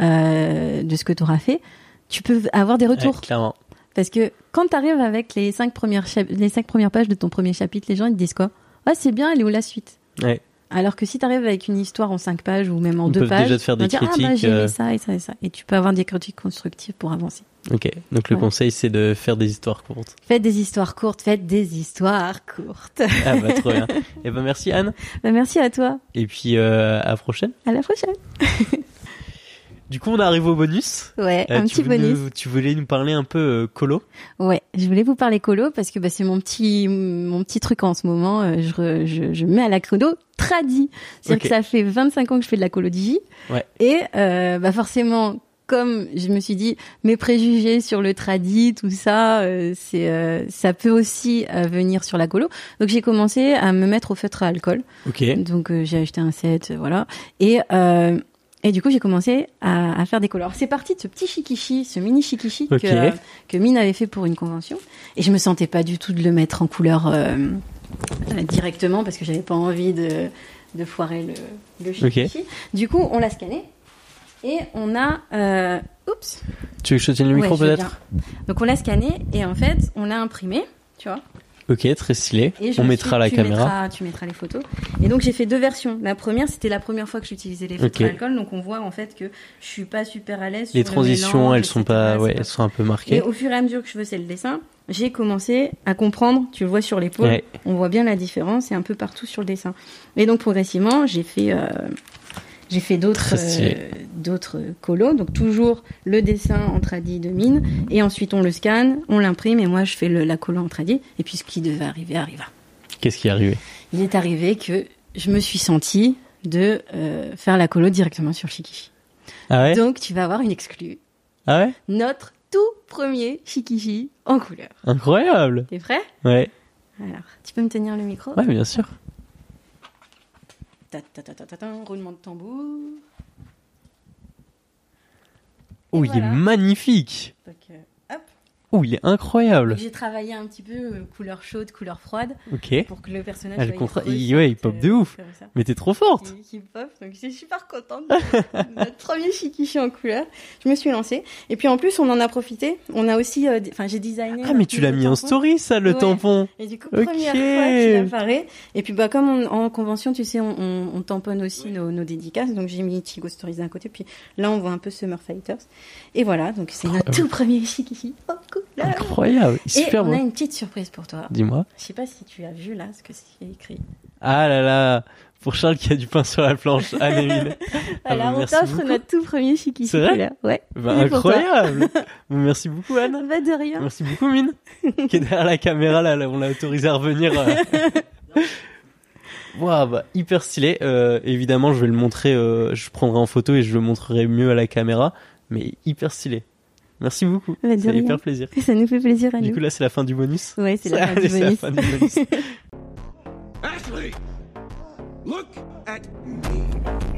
euh, de ce que tu auras fait, tu peux avoir des retours. Ouais, clairement. Parce que quand tu arrives avec les cinq, premières les cinq premières pages de ton premier chapitre, les gens ils te disent quoi? Ah, c'est bien, elle est où la suite? Ouais. Alors que si tu arrives avec une histoire en cinq pages ou même en Ils deux pages, déjà te faire des dire, Ah, bah, critiques, j'ai aimé euh. ça et ça et ça. Et tu peux avoir des critiques constructives pour avancer. Ok. Donc le Ouais. conseil, c'est de faire des histoires courtes. Faites des histoires courtes, faites des histoires courtes. Ah bah trop bien. Et ben merci Anne. Bah, merci à toi. Et puis euh, à la prochaine. À la prochaine. Du coup, on arrive au bonus. Ouais, Euh, un petit bonus. nous- tu voulais nous parler un peu euh, colo? Ouais, je voulais vous parler colo parce que bah, c'est mon petit mon petit truc en ce moment. euh, Je, re- je, je mets à la chrono tradi. C'est-à-dire que ça fait 25 ans que je fais de la colo digi. Ouais. Et euh, bah forcément, comme je me suis dit, mes préjugés sur le tradi, tout ça, euh, c'est, euh, ça peut aussi euh, venir sur la colo. Donc j'ai commencé à me mettre au feutre à alcool. Ok. Donc euh, j'ai acheté un set, voilà. Et euh, et du coup j'ai commencé à, à faire des couleurs. C'est parti de ce petit shikishi, ce mini shikishi Ok. que euh, que Mine avait fait pour une convention. Et je me sentais pas du tout de le mettre en couleur euh, euh, directement parce que j'avais pas envie de de foirer le le shikishi. Du coup on l'a scanné et on a euh, oups Tu veux que je tienne le micro Ouais, peut-être. Donc on l'a scanné et en fait on l'a imprimé, tu vois. Ok, très stylé. Et je On me mettra suis- la tu caméra. mettras- tu mettras les photos. Et donc j'ai fait deux versions. La première, c'était la première fois que j'utilisais les filtres Ok. à alcool, donc on voit en fait que je suis pas super à l'aise. Les sur le transitions, mélange, elles sont pas, ouais, elles sont un peu marquées. Et au fur et à mesure que je faisais le dessin, j'ai commencé à comprendre. Tu le vois sur l'épaule, Ouais. on voit bien la différence et un peu partout sur le dessin. Et donc progressivement, j'ai fait. euh, j'ai fait d'autres euh, d'autres colos, donc toujours le dessin en tradi de mine, et ensuite on le scanne, on l'imprime, et moi je fais le, la colo en tradi, et puis ce qui devait arriver arriva. Qu'est-ce qui est arrivé? Il est arrivé que je me suis sentie de euh, faire la colo directement sur Shikishi. Ah ouais? Donc tu vas avoir une exclue. Ah ouais? Notre tout premier Shikishi en couleur. Incroyable! T'es prêt? Ouais. Alors, tu peux me tenir le micro? Ouais, bien sûr. Ta, roulement de tambour. Oh, il est magnifique Donc, euh, Oh, il est incroyable J'ai travaillé un petit peu euh, couleur chaude, couleur froide, Ok. pour que le personnage Ah, le contra- il il- ouais, il pop de ouf. Mais t'es trop forte qui pop. Donc je suis super contente notre premier Shikishi en couleur. Je me suis lancée. Et puis en plus, on en a profité. On a aussi, euh, enfin j'ai designé. Ah, mais tu l'as mis en story, ça, le Ouais. tampon Et du coup, Ok. première fois qu'il apparaît. Et puis bah comme on- en convention, tu sais, on, on, on tamponne aussi nos, nos dédicaces. Donc j'ai mis Chigo Stories d'un côté. Puis là, on voit un peu Summer Fighters. Et voilà, donc c'est notre tout premier Shikishi en Incroyable Et Super on a une petite surprise pour toi. Dis-moi. Je sais pas si tu as vu là ce que c'est écrit. Ah là là Pour Charles qui a du pain sur la planche, Anne-Émile. Ah bah, Alors, on t'offre notre tout premier Shikishi C'est vrai. Ouais. Bah, pour toi. incroyable Merci beaucoup, Anne Bah de rien. Merci beaucoup, Mine Qui est derrière la caméra, là, là, on l'a autorisé à revenir. euh. Waouh, bah, hyper stylé. Euh, évidemment, je vais le montrer, euh, je prendrai en photo et je le montrerai mieux à la caméra. Mais hyper stylé. Merci beaucoup. Bah, Ça fait rien. hyper plaisir. Ça nous fait plaisir à Du nous. coup, là, c'est la fin du bonus. ouais, c'est la fin du la bonus. fin du bonus. Ashley, look at me.